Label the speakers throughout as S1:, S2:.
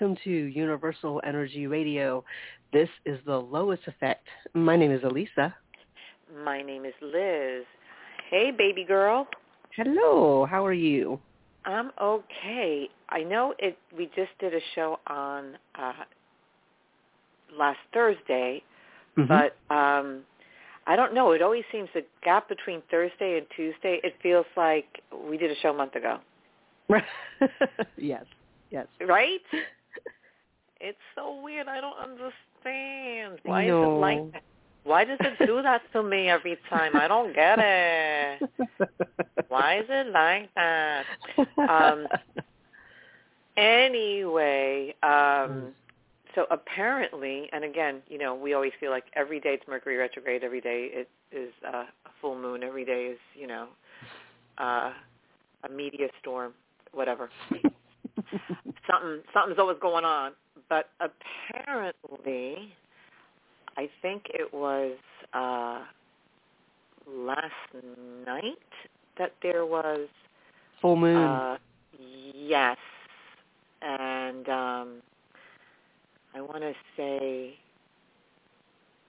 S1: Welcome to Universal Energy Radio. This is the L.O.I.S. Effect. My name is Alyssa.
S2: My name is Liz. Hey, baby girl.
S1: Hello. How are you?
S2: I'm okay. I know it. We just did a show on uh, last Thursday,
S1: Mhm.
S2: but um, I don't know. It always seems the gap between Thursday and Tuesday. It feels like we did a show a month ago,
S1: yes, yes.
S2: right? It's so weird. I don't understand. Why is it like that? Why does it do that to me every time? I don't get it. Why is it like that? Um, Anyway, um, so apparently, and again, you know, we always feel like every day it's Mercury retrograde, every day it is uh, a full moon, every day is, you know, uh, a media storm, whatever. Something, something's always going on. But apparently, I think it was uh, last night that there was
S1: Full moon.
S2: uh, yes, and um, I want to say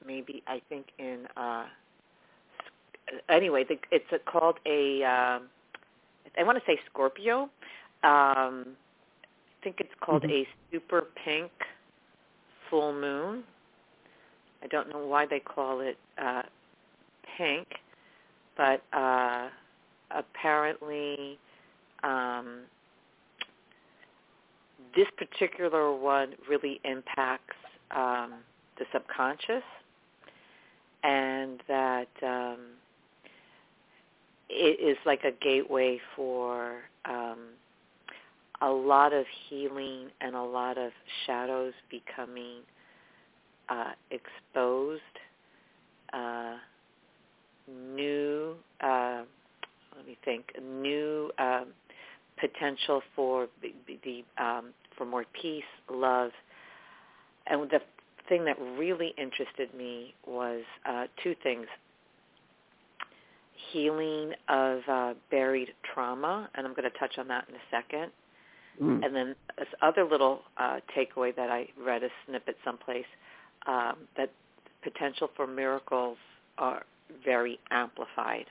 S2: maybe I think in uh, anyway, the, it's a, called a um, I want to say Scorpio. Um, think it's called
S1: Mhm.
S2: a super pink full moon. I don't know why they call it uh, pink, but uh, apparently um, this particular one really impacts um, the subconscious, and that um, it is like a gateway for um, a lot of healing and a lot of shadows becoming uh, exposed. Uh, new, uh, let me think, new um, potential for the, um, for more peace, love, and the thing that really interested me was uh, two things: healing of uh, buried trauma, and I'm going to touch on that in a second,
S1: Mm.
S2: and then this other little uh, takeaway that I read a snippet someplace um, that potential for miracles are very amplified.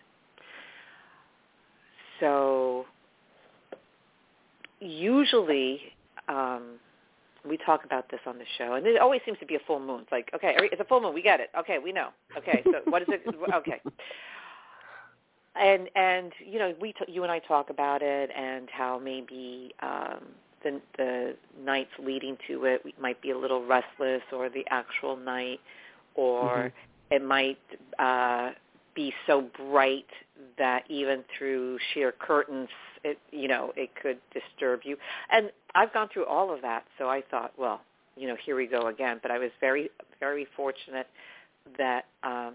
S2: So usually um, we talk about this on the show, and it always seems to be a full moon. It's like, okay, it's a full moon. We get it. Okay, we know. Okay, so what is it? Okay. And and you know we t- you and I talk about it and how maybe um, the the nights leading to it might be a little restless or the actual night or it might uh, be so bright that even through sheer curtains, it you know it could disturb you. And I've gone through all of that, so I thought, well, you know, here we go again. But I was very very fortunate that um,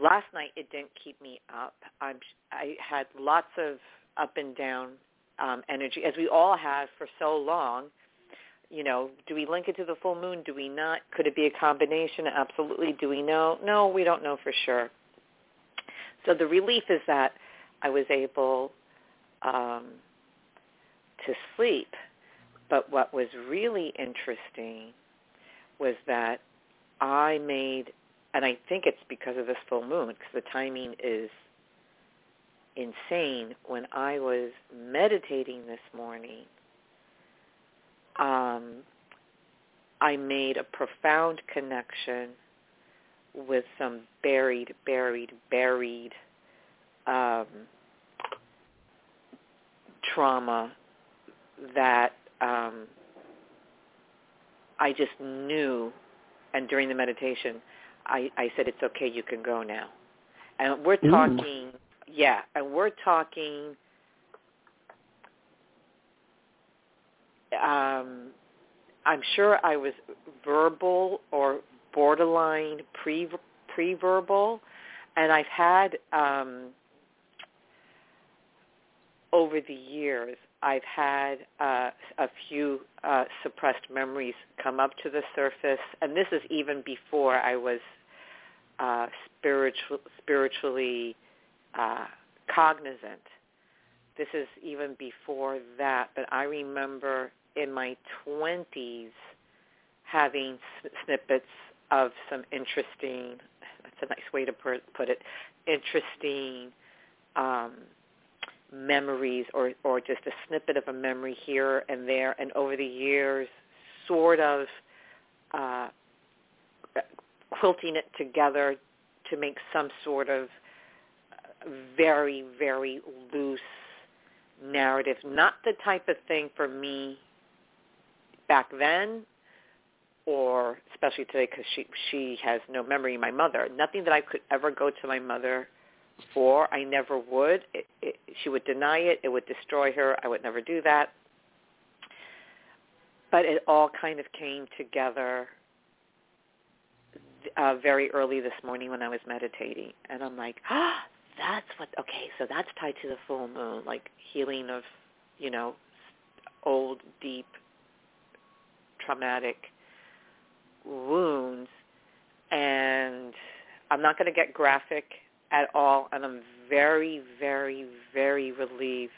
S2: last night it didn't keep me up. I'm I had lots of up and down um, energy, as we all have for so long you know, do we link it to the full moon? Do we not? Could it be a combination? Absolutely. Do we know? No, we don't know for sure. So the relief is that I was able um, to sleep. But what was really interesting was that I made, and I think it's because of this full moon, because the timing is insane. When I was meditating this morning, um, I made a profound connection with some buried, buried, buried um, trauma that um, I just knew. And during the meditation, I, I said, "It's okay. You can go now." And we're
S1: Ooh.
S2: talking, yeah, and we're talking um, I'm sure I was verbal or borderline pre pre-verbal, and I've had um, over the years I've had uh, a few uh, suppressed memories come up to the surface, and this is even before I was uh, spiritual, spiritually uh, cognizant this is even before that, but I remember in my 20s having snippets of some interesting, that's a nice way to put it, interesting um, memories or, or just a snippet of a memory here and there. And over the years, sort of uh, quilting it together to make some sort of very, very loose narrative. Not the type of thing for me back then or especially today because she she has no memory of my mother. Nothing that i could ever go to my mother for. I never would. It, it, she would deny it. It would destroy her. I would never do that. But it all kind of came together uh, very early this morning when i was meditating and i'm like ah that's what okay so that's tied to the full moon like healing of you know old deep traumatic wounds and I'm not going to get graphic at all and I'm very very very relieved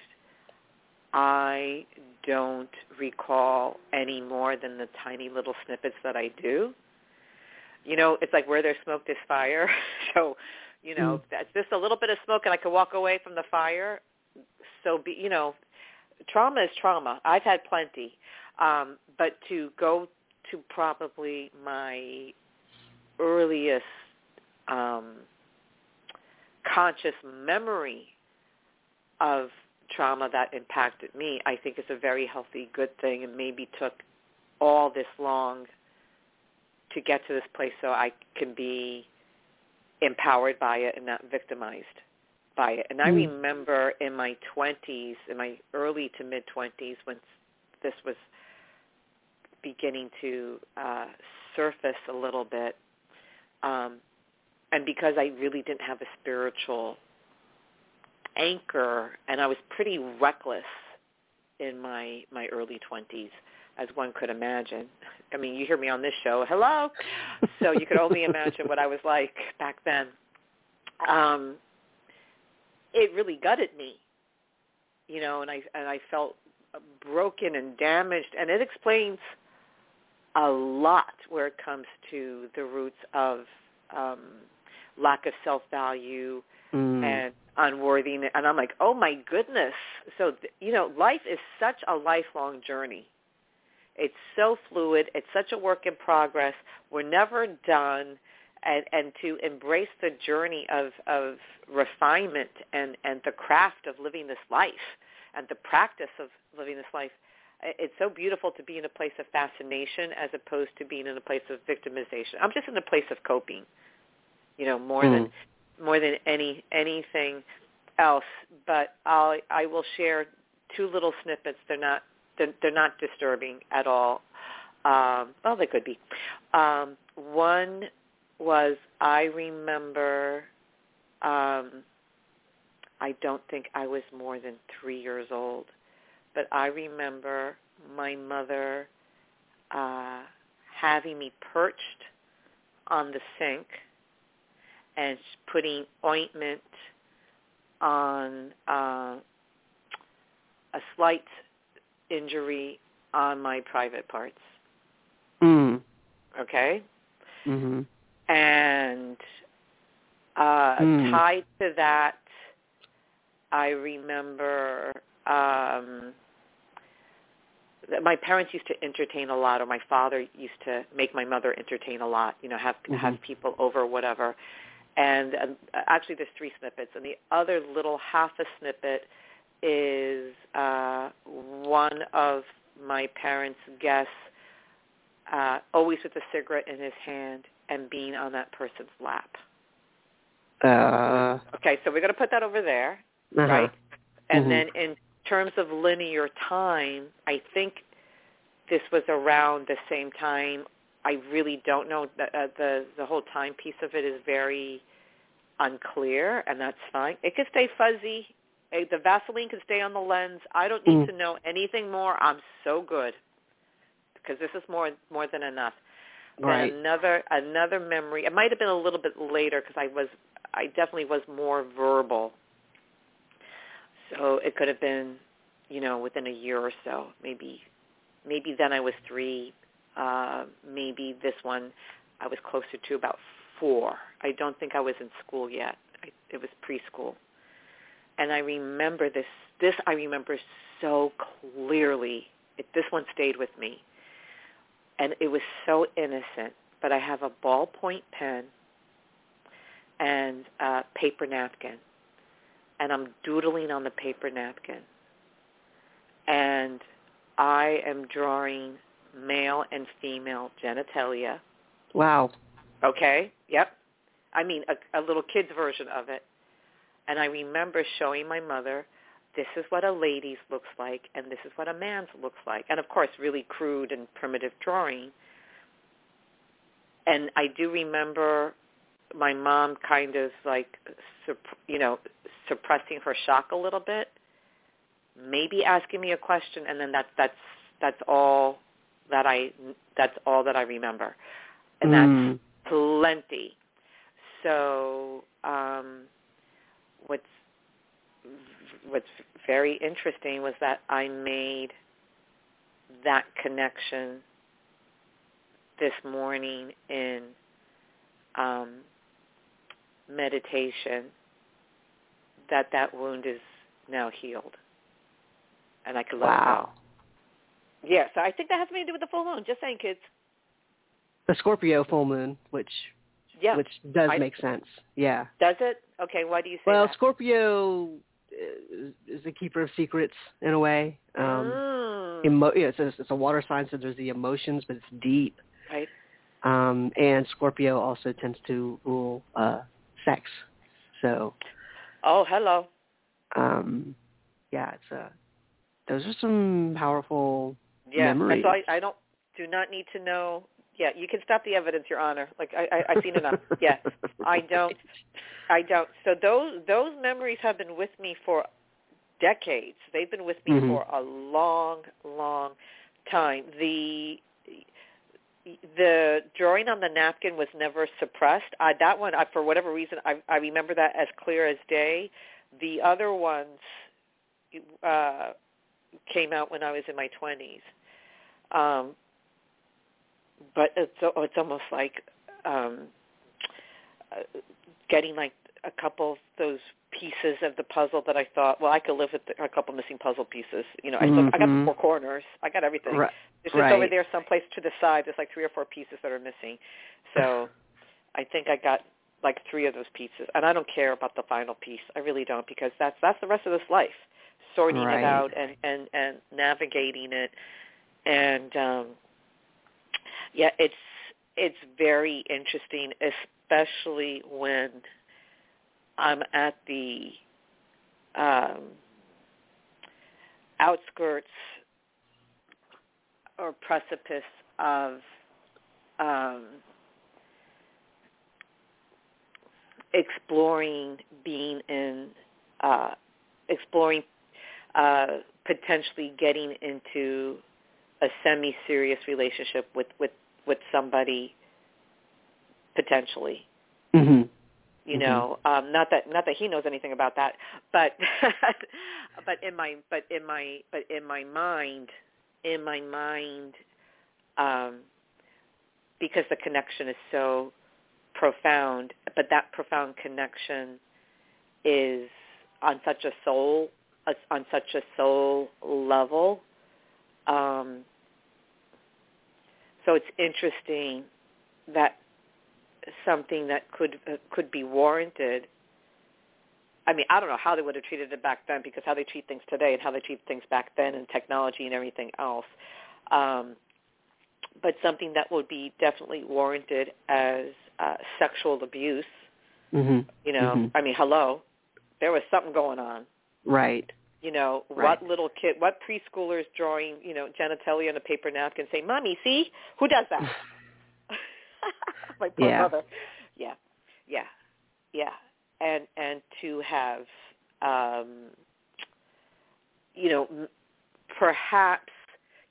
S2: I don't recall any more than the tiny little snippets that I do. You know, it's like where there's smoke there's fire. so, you know, mm. that's just a little bit of smoke and I could walk away from the fire. So be, you know, trauma is trauma. I've had plenty. Um, but to go to probably my earliest um, conscious memory of trauma that impacted me, I think is a very healthy, good thing, and maybe took all this long to get to this place so I can be empowered by it and not victimized by it. And I mm. remember in my 20s, in my early to mid 20s, when this was beginning to uh, surface a little bit. Um, and because I really didn't have a spiritual anchor, and I was pretty reckless in my my early twenties, as one could imagine. I mean, you hear me on this show, hello, so you could only imagine what I was like back then. Um, it really gutted me, you know, and I and I felt broken and damaged, and it explains a lot where it comes to the roots of um, lack of self-value mm. and unworthiness. And I'm like, oh my goodness. So, th- you know, life is such a lifelong journey. It's so fluid. It's such a work in progress. We're never done. And, and to embrace the journey of, of refinement and, and the craft of living this life and the practice of living this life – it's so beautiful to be in a place of fascination as opposed to being in a place of victimization. I'm just in a place of coping, you know, more mm. than more than any anything else. But I'll I will share two little snippets. They're not they're, they're not disturbing at all. Um, well, they could be. Um, one was I remember. Um, I don't think I was more than three years old but I remember my mother uh, having me perched on the sink and putting ointment on uh, a slight injury on my private parts.
S1: Mm.
S2: Okay?
S1: Mm-hmm.
S2: And uh, mm. tied to that, I remember um, my parents used to entertain a lot, or my father used to make my mother entertain a lot. You know, have mm-hmm. have people over, whatever. And um, actually, there's three snippets, and the other little half a snippet is uh, one of my parents' guests, uh, always with a cigarette in his hand and being on that person's lap.
S1: Uh,
S2: okay, so we're going to put that over there,
S1: uh-huh.
S2: right? And
S1: mm-hmm.
S2: then in terms of linear time, I think this was around the same time. I really don't know. The, uh, the the whole time piece of it is very unclear, and that's fine. It could stay fuzzy. The Vaseline could stay on the lens. I don't need mm. to know anything more. I'm so good because this is more more than enough.
S1: Right.
S2: And another another memory. It might have been a little bit later because I was I definitely was more verbal So it could have been, you know, within a year or so. Maybe, maybe then I was three. Uh, maybe this one I was closer to about four. I don't think I was in school yet. I, it was preschool. And I remember this. This I remember so clearly. It, this one stayed with me, and it was so innocent. But I have a ballpoint pen and a paper napkin, and I'm doodling on the paper napkin, and I am drawing male and female genitalia.
S1: Wow.
S2: Okay. Yep. I mean, a, a little kid's version of it. And I remember showing my mother, this is what a lady's looks like, and this is what a man's looks like. And of course, really crude and primitive drawing. And I do remember my mom kind of like, you know, suppressing her shock a little bit, maybe asking me a question, and then that's that's that's all that I that's all that I remember, and
S1: Mm.
S2: that's plenty. So um, what's very interesting was that I made that connection this morning in um, meditation that that wound is now healed and I could let
S1: Wow.
S2: go. Yeah, so I think that has something to do with the full moon. Just saying, kids.
S1: The Scorpio full moon, which
S2: Yeah.
S1: which does
S2: I-
S1: make sense. Yeah.
S2: Does it? Okay, why do you say
S1: Well,
S2: that?
S1: Scorpio is, the keeper of secrets in a way. Um,
S2: Mm,
S1: emo- yeah, it's, a, it's a water sign, so there's the emotions, but it's deep.
S2: right.
S1: Um, and Scorpio also tends to rule uh, sex. So,
S2: Oh, hello.
S1: um, yeah, it's a. Those are some powerful
S2: Yeah.
S1: memories.
S2: So I, I don't do not need to know. Yeah, you can stop the evidence, Your Honor. Like I, I I've seen enough. Yeah. I don't. I don't. So those those memories have been with me for decades. They've been with me
S1: Mhm.
S2: for a long, long time. The the drawing on the napkin was never suppressed. I, that one, I, for whatever reason, I, I remember that as clear as day. The other ones uh, came out when I was in my twenties. Um, but it's it's almost like um, uh, getting like a couple of those pieces of the puzzle that I thought, well, I could live with the, a couple missing puzzle pieces. You know, I still, I got the
S1: Mhm.
S2: four corners, I got everything.
S1: Right.
S2: It's just over
S1: right.
S2: there someplace to the side. There's like three or four pieces that are missing. So I think I got like three of those pieces, and I don't care about the final piece. I really don't because that's that's the rest of this life, sorting
S1: Right.
S2: it out and and and navigating it, and um, yeah, it's it's very interesting, especially when I'm at the um, outskirts or precipice of um, exploring being in uh, exploring uh, potentially getting into a semi-serious relationship with with with somebody potentially.
S1: Hmm
S2: you know um not that not that he knows anything about that but but in my but in my but in my mind in my mind um because the connection is so profound but that profound connection is on such a soul on such a soul level um so it's interesting that something that could uh, could be warranted. I mean, I don't know how they would have treated it back then because how they treat things today and how they treat things back then and technology and everything else. Um, but something that would be definitely warranted as uh, sexual abuse.
S1: hmm
S2: You know,
S1: Mhm.
S2: I mean, hello, there was something going on.
S1: Right.
S2: You know,
S1: Right.
S2: what little kid, what preschoolers drawing, you know, genitalia on a paper napkin say, "Mommy, see who does that?" My poor
S1: Yeah.
S2: mother. Yeah, yeah, yeah, and and to have, um, you know, m- perhaps,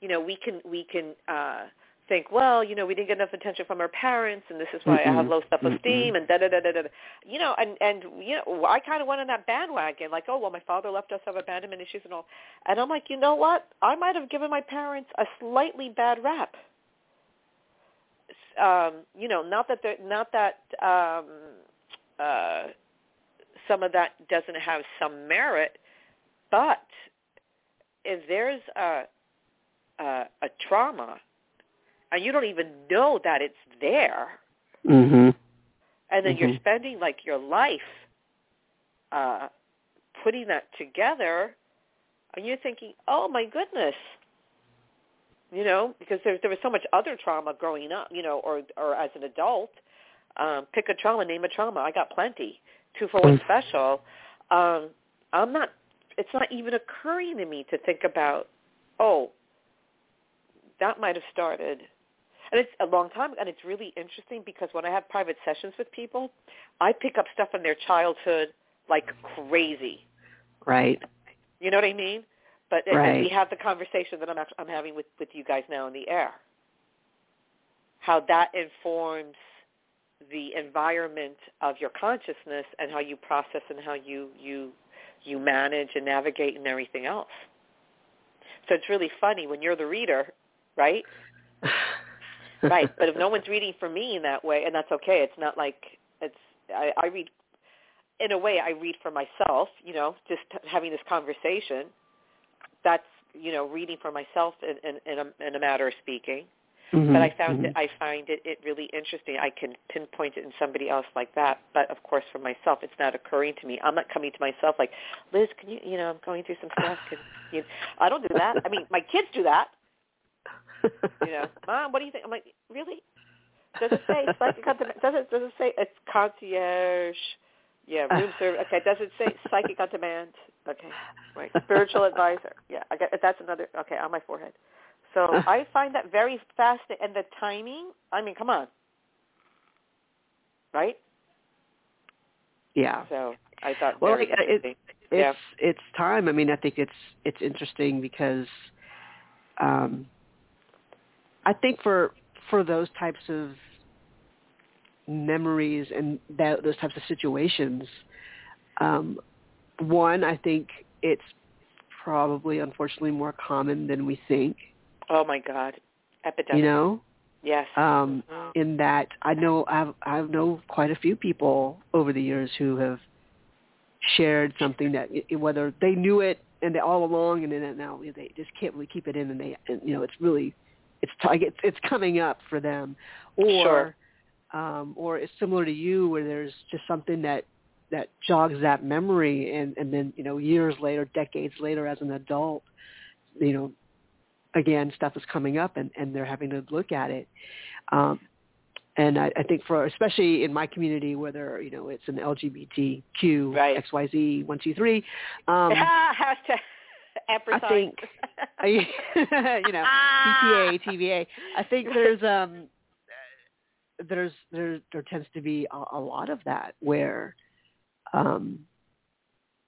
S2: you know, we can we can uh, think, well, you know, we didn't get enough attention from our parents, and this is why
S1: Mm-mm.
S2: I have low self-esteem,
S1: Mm-mm.
S2: and da da da da da. You know, and and you know, I kind of went on that bandwagon, like, oh, well, my father left us, have abandonment issues and all, and I'm like, you know what? I might have given my parents a slightly bad rap. Um, you know, not that they're not that um, uh, some of that doesn't have some merit, but if there's a a, a trauma and you don't even know that it's there
S1: Mhm.
S2: and then you're
S1: Mhm.
S2: spending like your life uh putting that together and you're thinking oh my goodness you know because there there was so much other trauma growing up you know or or as an adult um pick a trauma name a trauma i got plenty two for one
S1: Mm.
S2: special um i'm not it's not even occurring to me to think about oh that might have started and it's a long time and it's really interesting because when i have private sessions with people i pick up stuff in their childhood like mm-hmm. crazy.
S1: Right.
S2: you know what i mean? But
S1: Right.
S2: we have the conversation that i'm act- i'm having with with you guys now in the air. How that informs the environment of your consciousness and how you process and how you you you manage and navigate and everything else. So it's really funny when you're the reader right right. But if no one's reading for me in that way and that's okay. It's not like it's i, I read in a way i read for myself you know just having this conversation. That's you know reading for myself in in, in, a, in a matter of speaking.
S1: Mhm.
S2: but i found
S1: Mhm.
S2: it i find it, it really interesting. I can pinpoint it in somebody else like that. But of course for myself it's not occurring to me. I'm not coming to myself like liz can you you know i'm going through some stuff. Can you i don't do that. I mean my kids do that you know, mom, what do you think? I'm like, really? Does it say psychic on demand? Does it does it say it's concierge? Yeah, room service. Okay, does it say psychic on demand? Okay, right. Spiritual advisor. Yeah, I got that's another. Okay, on my forehead. So I find that very fascinating, and the timing. I mean, come on, right?
S1: yeah.
S2: So I thought
S1: Well,
S2: very
S1: like, it- it's
S2: Yeah.
S1: it's time. I mean, I think it's it's interesting because um, I think for for those types of memories and that those types of situations, um, one, I think it's probably unfortunately more common than we think.
S2: oh my God, epidemic.
S1: You know,
S2: Yes.
S1: um,
S2: Mhm.
S1: in that I know I've I know quite a few people over the years who have shared something that whether they knew it and they all along and then now they just can't really keep it in and they and, you know it's really it's it's it's coming up for them or
S2: Sure.
S1: um or it's similar to you where there's just something that that jogs that memory and and then you know years later decades later as an adult you know again stuff is coming up and and they're having to look at it um and I, I think for especially in my community whether you know it's an LGBTQ
S2: Right.
S1: XYZ one two three um
S2: Hashtag ampersand.
S1: I think I, you know PTA TVA I think there's um there's there there tends to be a, a lot of that where um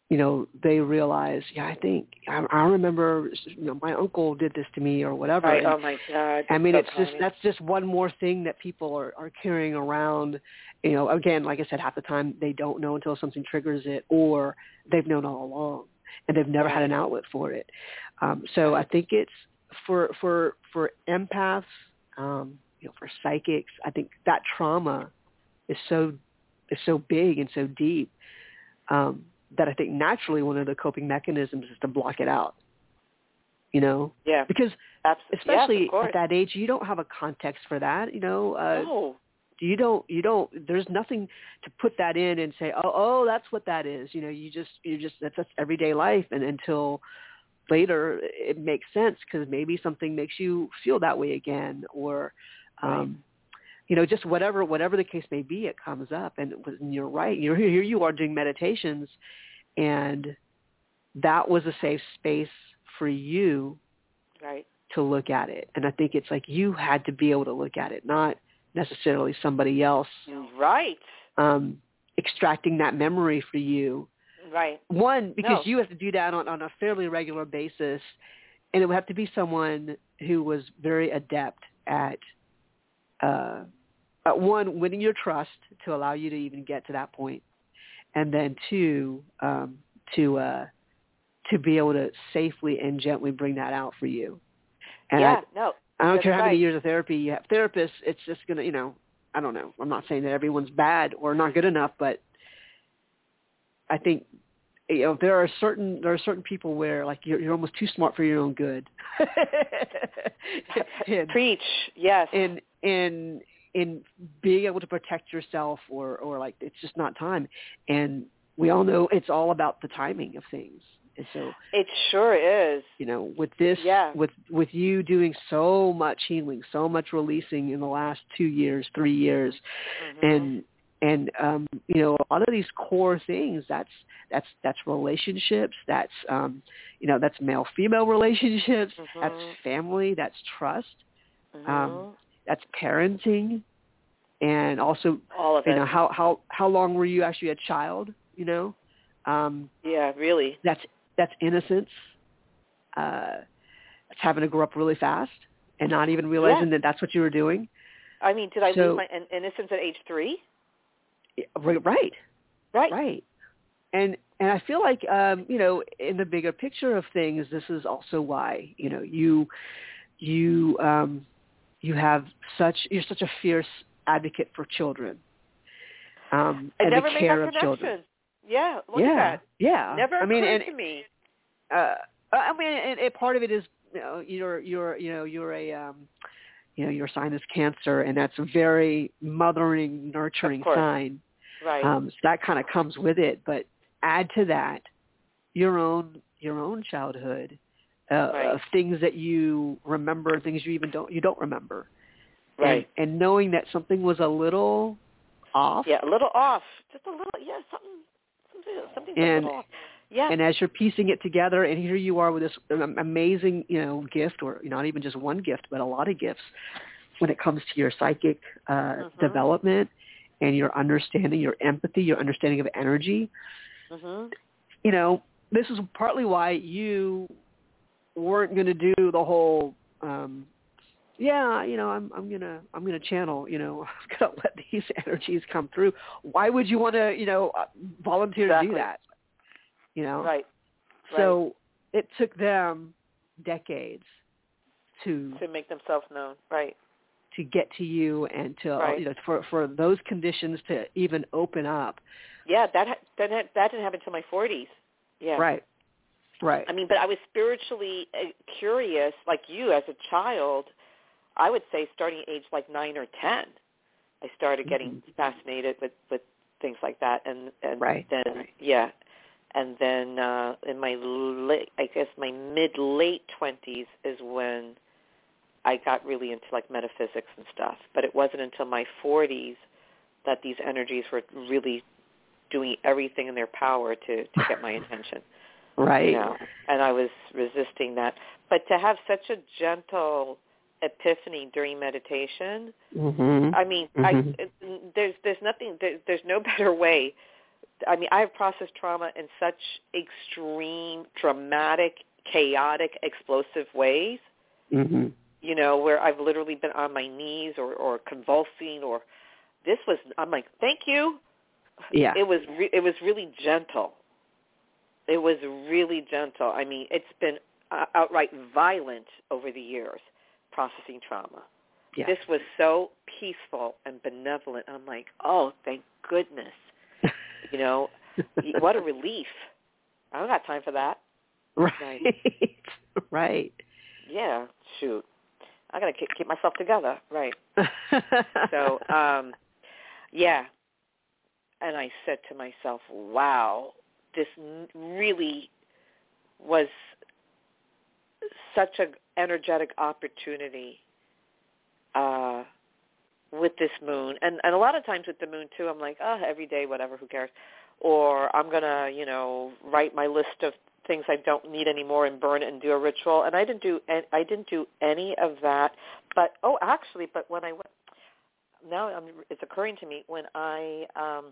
S1: you know they realize yeah I think I, I remember you know my uncle did this to me or whatever
S2: Right.
S1: and-
S2: Oh my God.
S1: I mean,
S2: So
S1: it's just that's just one more thing that people are are carrying around. You know, again, like I said, half the time they don't know until something triggers it, or they've known all along and they've never had an outlet for it. Um, so I think it's for for for empaths, um, you know, for psychics. I think that trauma is so is so big and so deep um, that I think naturally one of the coping mechanisms is to block it out. You know,
S2: yeah.
S1: because
S2: Absolutely.
S1: especially
S2: yes,
S1: at that age you don't have a context for that you know uh
S2: no.
S1: You don't you don't there's nothing to put that in and say oh oh that's what that is. You know you just you just that's everyday life. And until later it makes sense because maybe something makes you feel that way again or um you know just whatever whatever the case may be it comes up. And, and you're right. You're here here you are doing meditations. And that was a safe space for you
S2: Right.
S1: to look at it. And I think it's like you had to be able to look at it, not necessarily somebody else
S2: Right.
S1: um, extracting that memory for you.
S2: Right.
S1: One, because
S2: No.
S1: you have to do that on, on a fairly regular basis, and it would have to be someone who was very adept at uh, at one winning your trust to allow you to even get to that point, and then two um, to uh, to be able to safely and gently bring that out for you. And
S2: yeah,
S1: I,
S2: no.
S1: I don't care how
S2: right.
S1: many years of therapy you have. Therapists, it's just gonna, you know, I don't know. I'm not saying that everyone's bad or not good enough, but I think you know there are certain there are certain people where like you're you're almost too smart for your own good. and,
S2: Preach, yes.
S1: in in in being able to protect yourself or or like it's just not time. And we all know it's all about the timing of things. And so
S2: it sure is.
S1: you know with this
S2: Yeah.
S1: with with you doing so much healing so much releasing in the last two years three years
S2: Mhm.
S1: and and um you know a lot of these core things that's that's that's relationships that's um you know that's male female relationships that's
S2: Mhm.
S1: family that's trust
S2: Mhm.
S1: um, that's parenting and also
S2: all of
S1: you
S2: it.
S1: know how how how long were you actually a child you know um
S2: yeah, really.
S1: that's that's innocence. Uh, it's having to grow up really fast and not even realizing that that's what you were doing.
S2: I mean, did I
S1: So-
S2: lose my in- innocence at age three?
S1: Right, right,
S2: Right.
S1: right. And and I feel like um, you know, in the bigger picture of things, this is also why you know you you um, you have such you're such a fierce advocate for children. Um,
S2: I
S1: and the care of
S2: connection.
S1: children.
S2: Yeah, look
S1: yeah,
S2: at that.
S1: yeah.
S2: Never
S1: I mean, and
S2: to me.
S1: uh I mean and, and part of it is you know you're you're you know you're a um you know your sign is cancer and that's a very mothering nurturing sign
S2: Right.
S1: um so that kind of comes with it but add to that your own your own childhood uh,
S2: Right.
S1: of things that you remember things you even don't you don't remember
S2: right.
S1: and, and knowing that something was a little off
S2: Yeah, a little off. Just a little. Yeah, something. Something. Something's
S1: And-
S2: off. Yeah.
S1: and as you're piecing it together and here you are with this um, amazing you know gift or not even just one gift but a lot of gifts when it comes to your psychic uh
S2: Mhm.
S1: development and your understanding your empathy your understanding of energy
S2: mhm.
S1: you know this is partly why you weren't going to do the whole um yeah you know i'm i'm going to i'm to channel you know i'm going to let these energies come through why would you want to you know uh, volunteer to do that you know
S2: Right.
S1: so it took them decades to
S2: To make themselves known. Right.
S1: to get to you and to
S2: Right.
S1: you know for for those conditions to even open up.
S2: Yeah. That ha- that ha- that didn't happen until my forties. Yeah.
S1: Right. Right.
S2: I mean, but I was spiritually uh, curious, like you, as a child. I would say starting at age like nine or ten, I started getting
S1: Mhm.
S2: fascinated with with things like that, and and
S1: Right,
S2: then
S1: right.
S2: yeah, and then uh, in my late, I guess my mid late twenties is when I got really into like metaphysics and stuff. But it wasn't until my forties that these energies were really doing everything in their power to to get my attention
S1: right.
S2: you know, and I was resisting that. But to have such a gentle epiphany during meditation,
S1: Mhm.
S2: I mean,
S1: Mhm.
S2: I it, there's there's nothing there, there's no better way. I mean, I have processed trauma in such extreme, dramatic, chaotic, explosive ways.
S1: Mhm.
S2: You know, where I've literally been on my knees or or convulsing, or this was. I'm like, thank you.
S1: Yeah.
S2: It was re- it was really gentle. It was really gentle. I mean, it's been uh, outright violent over the years processing trauma.
S1: yeah.
S2: This was so peaceful and benevolent. I'm like, oh, thank goodness. You know, what a relief. I don't got time for that.
S1: right. right.
S2: Yeah, shoot. I got to keep, keep myself together. Right. So, um, yeah. And I said to myself, wow, this n- really was such an energetic opportunity uh, with this moon. And, and a lot of times with the moon, too, I'm like, oh, every day, whatever, who cares? Or I'm going to, you know, write my list of things I don't need anymore and burn it and do a ritual. And I didn't do an- I didn't do any of that. But oh, actually, but when I went now I'm, it's occurring to me when I um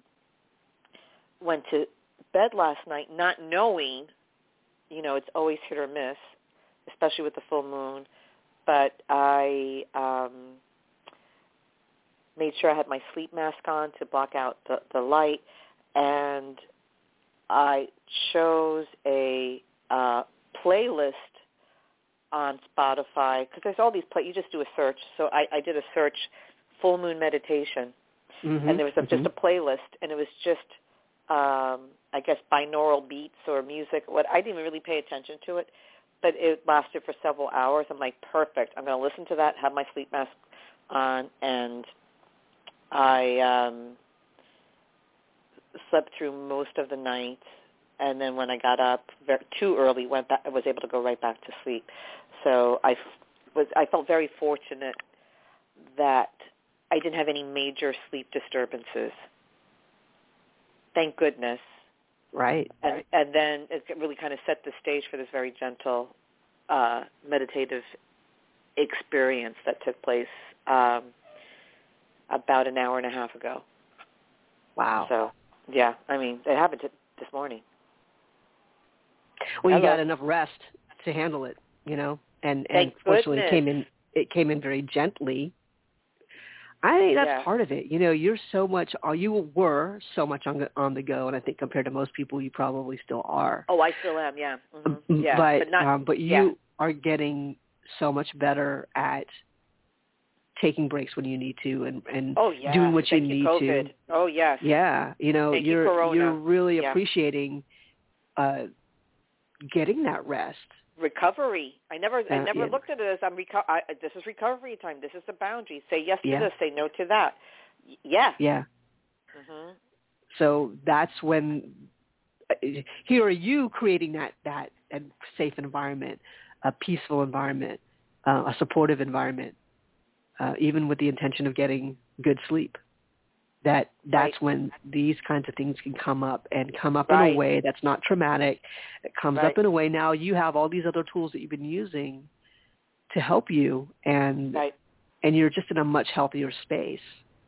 S2: went to bed last night not knowing, you know, it's always hit or miss, especially with the full moon. but I um, made sure I had my sleep mask on to block out the, the light, and I chose a uh, playlist on Spotify because there's all these play. You just do a search. So I, I did a search, full moon meditation,
S1: mm-hmm.
S2: and there was a,
S1: mm-hmm.
S2: just a playlist, and it was just um, I guess binaural beats or music. What I didn't even really pay attention to it, but it lasted for several hours. I'm like, perfect. I'm going to listen to that, have my sleep mask on, and I um, slept through most of the night. And then when I got up very, too early, went back, I was able to go right back to sleep. So I was I felt very fortunate that I didn't have any major sleep disturbances. Thank goodness.
S1: Right.
S2: And and then it really kind of set the stage for this very gentle uh, meditative experience that took place um, about an hour and a half ago.
S1: Wow.
S2: So yeah, I mean, it happened to, this morning.
S1: Well, you
S2: Hello.
S1: got enough rest to handle it, you know, and
S2: Thank
S1: and fortunately it came in it came in very gently. I think that's
S2: Yeah.
S1: part of it. You know, you're so much, or you were so much on the on the go, and I think compared to most people, you probably still are.
S2: Oh, I still am. Yeah. hmm
S1: Mm,
S2: Yeah.
S1: but
S2: not.
S1: um, but you
S2: yeah.
S1: are getting so much better at taking breaks when you need to, and and
S2: oh yeah.
S1: doing what you
S2: Thank
S1: need
S2: COVID.
S1: to.
S2: Oh yes.
S1: Yeah, you know,
S2: Thank you,
S1: you're
S2: Corona.
S1: you're really appreciating uh getting that rest.
S2: Recovery. I never. I
S1: Uh,
S2: never
S1: yeah.
S2: looked at it as I'm. Reco- I, this is recovery time. This is the boundary. Say yes to this. Say no to that. Y- Yeah.
S1: Yeah.
S2: hmm
S1: So that's when uh, here are you creating that that a safe environment, a peaceful environment, uh, a supportive environment, uh, even with the intention of getting good sleep. That that's
S2: Right.
S1: when these kinds of things can come up and come up in a way that's not traumatic. It comes
S2: Right.
S1: up in a way now you have all these other tools that you've been using to help you and
S2: Right.
S1: and you're just in a much healthier space.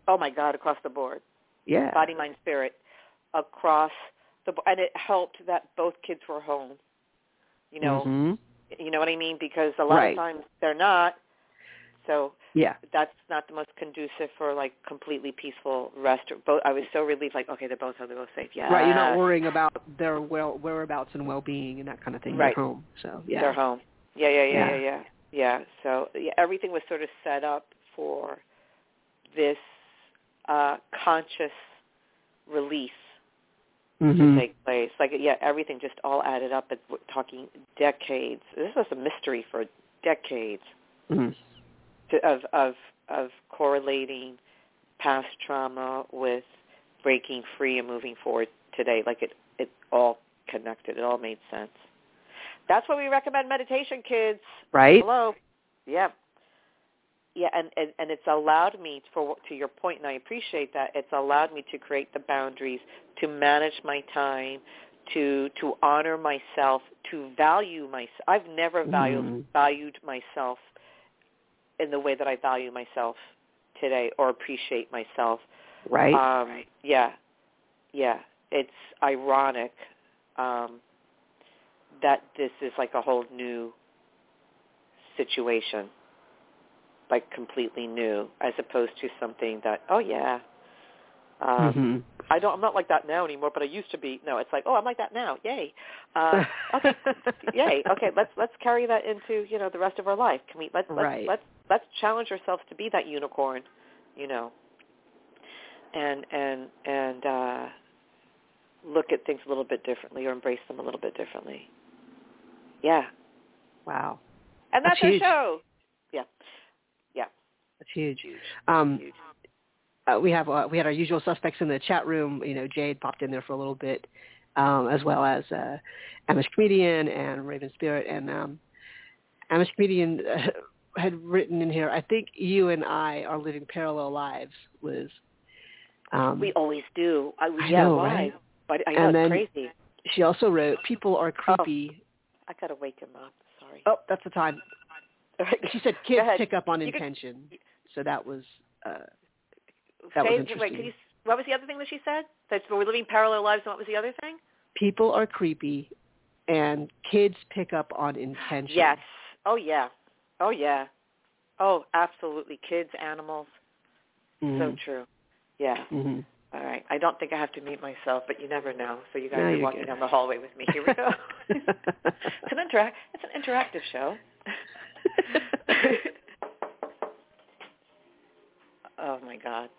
S2: Oh my God. Across the board.
S1: Yeah.
S2: Body, mind, spirit. Across the and it helped that both kids were home. You know.
S1: Mhm.
S2: You know what I mean? Because a lot
S1: Right.
S2: of times they're not. So
S1: Yeah.
S2: that's not the most conducive for like completely peaceful rest. Both, I was so relieved, like okay, they're both home, they're both safe. Yeah,
S1: Right, you're not worrying about their well whereabouts and well being and that kind of thing.
S2: Right.
S1: They're home. So yeah.
S2: They're home. Yeah, yeah, yeah,
S1: Yeah.
S2: yeah, yeah. Yeah. So yeah, everything was sort of set up for this uh conscious release
S1: Mhm.
S2: to take place. Like yeah, everything just all added up. It's we're talking decades. This was a mystery for decades.
S1: Mhm.
S2: To, of of of correlating past trauma with breaking free and moving forward today. Like it it all connected. It all made sense. That's why we recommend meditation, kids.
S1: Right?
S2: Hello. Yeah. Yeah, and, and and it's allowed me for to your point, and I appreciate that. It's allowed me to create the boundaries, to manage my time, to to honor myself, to value myself. I've never valued
S1: Mhm.
S2: valued myself in the way that I value myself today or appreciate myself.
S1: Right?
S2: Um, yeah, yeah. It's ironic um, that this is like a whole new situation, like completely new, as opposed to something that, oh yeah, um,
S1: Mhm.
S2: I don't. I'm not like that now anymore, but I used to be. No, it's like, oh, I'm like that now. Yay. Uh, okay. Yay. Okay. Let's let's carry that into you know the rest of our life. Can we let's let's
S1: Right.
S2: let's let's challenge ourselves to be that unicorn, you know. And and and uh look at things a little bit differently or embrace them a little bit differently. Yeah.
S1: Wow.
S2: And
S1: That's
S2: that's, our
S1: huge.
S2: show. Yeah. Yeah.
S1: That's huge. Um
S2: Huge.
S1: Uh, we have uh, we had our usual suspects in the chat room. You know, Jade popped in there for a little bit, um, as well as uh, Amish comedian and Raven Spirit. And um, Amish comedian uh, had written in here. I think you and I are living parallel lives, Liz. Um,
S2: We always do. I,
S1: I
S2: yeah,
S1: know,
S2: why?
S1: right?
S2: But I know
S1: And
S2: it's
S1: then-
S2: crazy.
S1: she also wrote, "People are creepy."
S2: I gotta wake him up. Sorry.
S1: Oh, that's the time. She said, "Kids pick up on
S2: You
S1: intention." So that was uh, that was interesting.
S2: Wait, you, what was the other thing that she said? That we're living parallel lives, and what was the other thing?
S1: people are creepy, and kids pick up on intention.
S2: Yes. Oh yeah. Oh yeah. Oh, absolutely. Kids, animals.
S1: Mm-hmm.
S2: So true. Yeah.
S1: Mm-hmm.
S2: All right. I don't think I have to meet myself, but you never know. So you guys
S1: No,
S2: are walking
S1: good.
S2: down the hallway with me. Here we go. it's an interact. It's an interactive show. oh my God.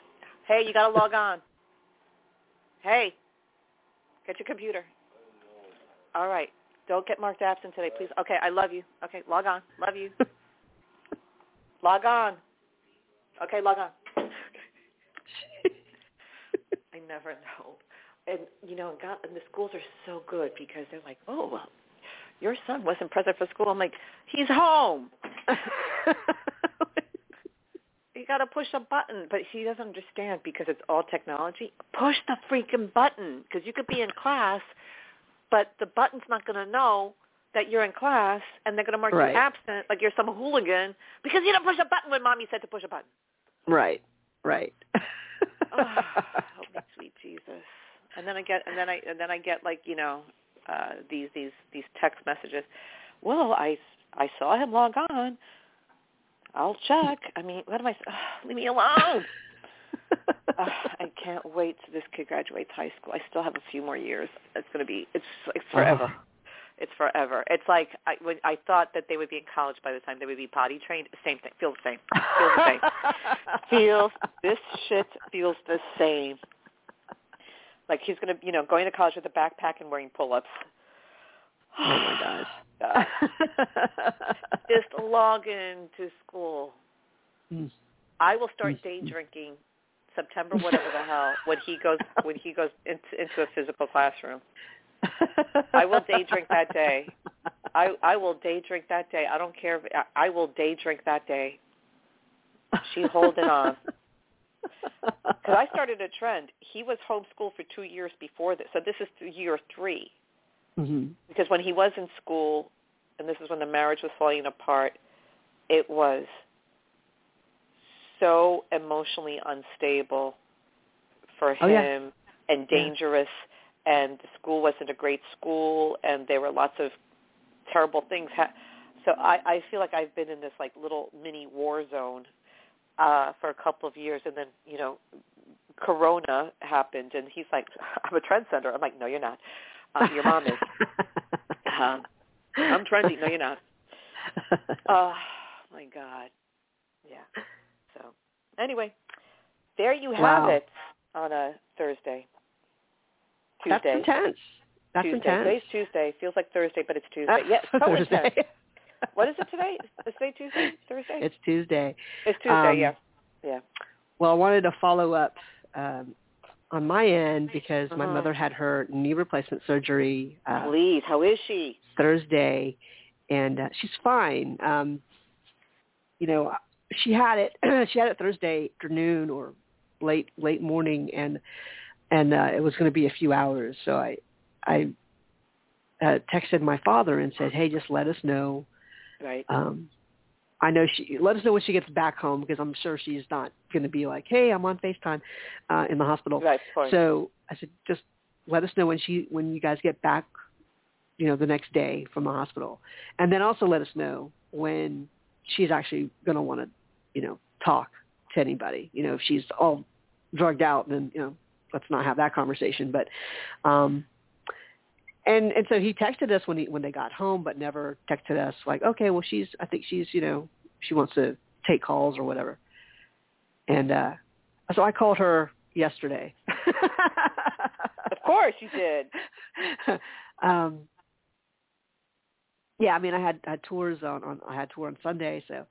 S2: Hey, you got to log on. Hey, get your computer. All right. Don't get marked absent today, please. Okay, I love you. Okay, log on. Love you. log on. Okay, log on. I never know. And you know, God, and the schools are so good because they're like, oh well, your son wasn't present for school. I'm like, he's home. Got to push a button, but she doesn't understand because it's all technology. Push the freaking button because you could be in class, but the button's not going to know that you're in class, and they're going to mark
S1: Right.
S2: you absent like you're some hooligan because you didn't push a button when mommy said to push a button.
S1: right. Right.
S2: oh, help me, sweet Jesus. And then I get, and then I, and then I get like you know, uh, these these these text messages. Well, I I saw him log on. I'll check. I mean, what am I? Uh, leave me alone. uh, I can't wait till this kid graduates high school. I still have a few more years. It's going to be. It's like forever. It's forever. It's like I, when I thought that they would be in college by the time they would be potty trained. Same thing. Feels the same. Feels the same. feels this shit feels the same. Like he's gonna, you know, going to college with a backpack and wearing pull-ups.
S1: Oh my gosh.
S2: God. Just log in to school.
S1: Mm.
S2: I will start day drinking September, whatever the hell, when he goes when he goes into, into a physical classroom. I will day drink that day. I I will day drink that day. I don't care. If, I, I will day drink that day. She's holding on. Because I started a trend. He was homeschooled for two years before this, so this is year three.
S1: Hmm
S2: Because when he was in school, and this is when the marriage was falling apart, it was so emotionally unstable for
S1: Oh, yeah.
S2: him and
S1: Yeah.
S2: dangerous. And the school wasn't a great school, and there were lots of terrible things. Ha- so I, I feel like I've been in this like little mini war zone uh, for a couple of years, and then you know, Corona happened, and he's like, "I'm a trendsetter." I'm like, "No, you're not. Uh, your mom is." Um, I'm trendy. No, you're not. Oh my God. Yeah. So anyway, there you have
S1: Wow.
S2: it on a Thursday. Tuesday.
S1: That's intense. That's
S2: Tuesday.
S1: intense.
S2: Today's Tuesday. Feels like Thursday, but it's Tuesday.
S1: That's
S2: yes, so
S1: Thursday.
S2: intense. What is it today? Is today Tuesday? Thursday?
S1: It's Tuesday.
S2: It's Tuesday.
S1: um,
S2: yeah. Yeah.
S1: Well, I wanted to follow up um, on my end because my
S2: Mhm.
S1: mother had her knee replacement surgery uh,
S2: Please. How is she?
S1: Thursday, and uh, she's fine. Um, you know, she had it. she had it Thursday afternoon or late late morning, and and uh, it was going to be a few hours. So I I uh, texted my father and said, "Hey, just let us know."
S2: Right.
S1: Um, I know she let us know when she gets back home because I'm sure she's not going to be like, "Hey, I'm on Facetime uh, in the hospital."
S2: Right.
S1: So I said, just let us know when she when you guys get back, you know, the next day from the hospital, and then also let us know when she's actually going to want to, you know, talk to anybody. You know, if she's all drugged out, then you know, let's not have that conversation. But, um, and and so he texted us when he when they got home, but never texted us like, okay, well, she's I think she's you know she wants to take calls or whatever, and uh, so I called her yesterday.
S2: of course you did.
S1: um, yeah, I mean, I had, had tours on, on I had tour on Sunday, so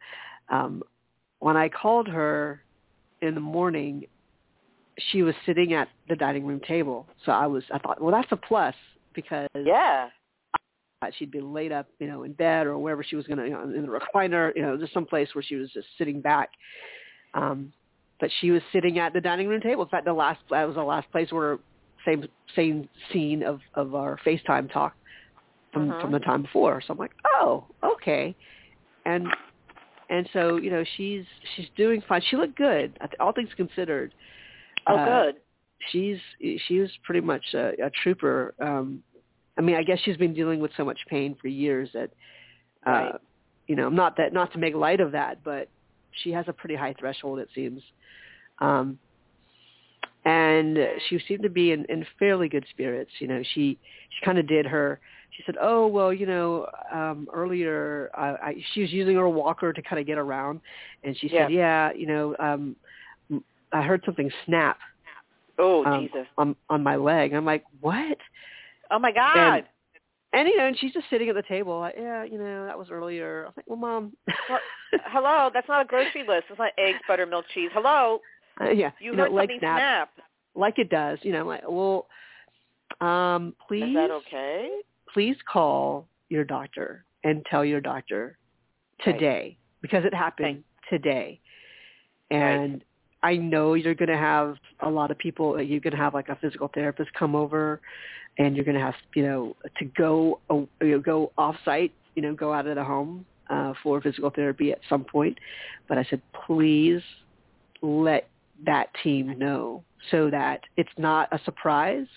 S1: um, when I called her in the morning, she was sitting at the dining room table. So I was, I thought, well, that's a plus because
S2: Yeah.
S1: Uh, she'd been laid up, you know, in bed or wherever she was going to, you know, in the recliner, you know, just someplace where she was just sitting back. Um, but she was sitting at the dining room table. In fact, the last that was the last place where same same scene of of our FaceTime talk from
S2: Mhm.
S1: from the time before. So I'm like, oh, okay, and and so you know she's she's doing fine. She looked good, all things considered.
S2: Oh,
S1: Uh,
S2: good.
S1: she's she was pretty much a, a trooper. Um, I mean, I guess she's been dealing with so much pain for years that, uh,
S2: Right.
S1: you know, not that not to make light of that, but she has a pretty high threshold, it seems. Um, and she seemed to be in, in fairly good spirits. You know, she she kind of did her. She said, "Oh well, you know, um, earlier I, I, she was using her walker to kind of get around, and she
S2: Yeah.
S1: said, yeah, you know, um, I heard something snap
S2: Oh
S1: um,
S2: Jesus.
S1: on on my leg. I'm like, what?
S2: Oh my God.
S1: And you know, and she's just sitting at the table, like, yeah, you know, that was earlier. I was like, well, mom,
S2: Well, Hello, that's not a grocery list. It's not eggs, butter, milk, cheese. Hello,
S1: Uh, yeah,
S2: you,
S1: you know,
S2: heard something
S1: snap,
S2: snap.
S1: like it does. You know, like, well, um, please,
S2: Is that okay?
S1: please call your doctor and tell your doctor
S2: Right.
S1: today because it happened today. And I know you're going to have a lot of people. You're going to have like a physical therapist come over, and you're going to have you know to go you know, go off site. You know, go out of the home uh, for physical therapy at some point. But I said, please let that team know so that it's not a surprise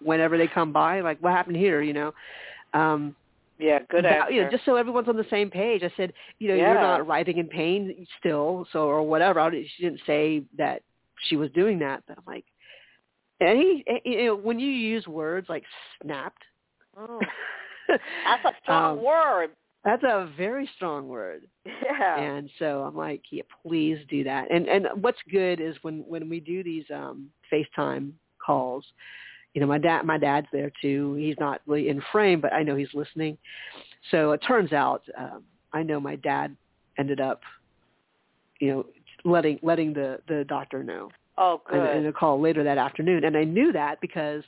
S1: whenever they come by. Like, what happened here? You know. Um,
S2: Yeah, good
S1: that-
S2: answer.
S1: you know, just so everyone's on the same page. I said, you know, you're not writhing in pain still, so or whatever. I didn't- She didn't say that she was doing that, but I'm like, and he, eh, you know, when you use words like snapped,
S2: Oh, that's a strong
S1: um,
S2: word.
S1: that's a very strong word.
S2: Yeah.
S1: And so I'm like, yeah, please do that. And and what's good is when when we do these um FaceTime calls, you know, my dad my dad's there too. He's not really in frame, but I know he's listening. So it turns out um I know my dad ended up, you know, letting letting the the doctor know
S2: oh,
S1: in,
S2: good.
S1: in a call later that afternoon. And I knew that because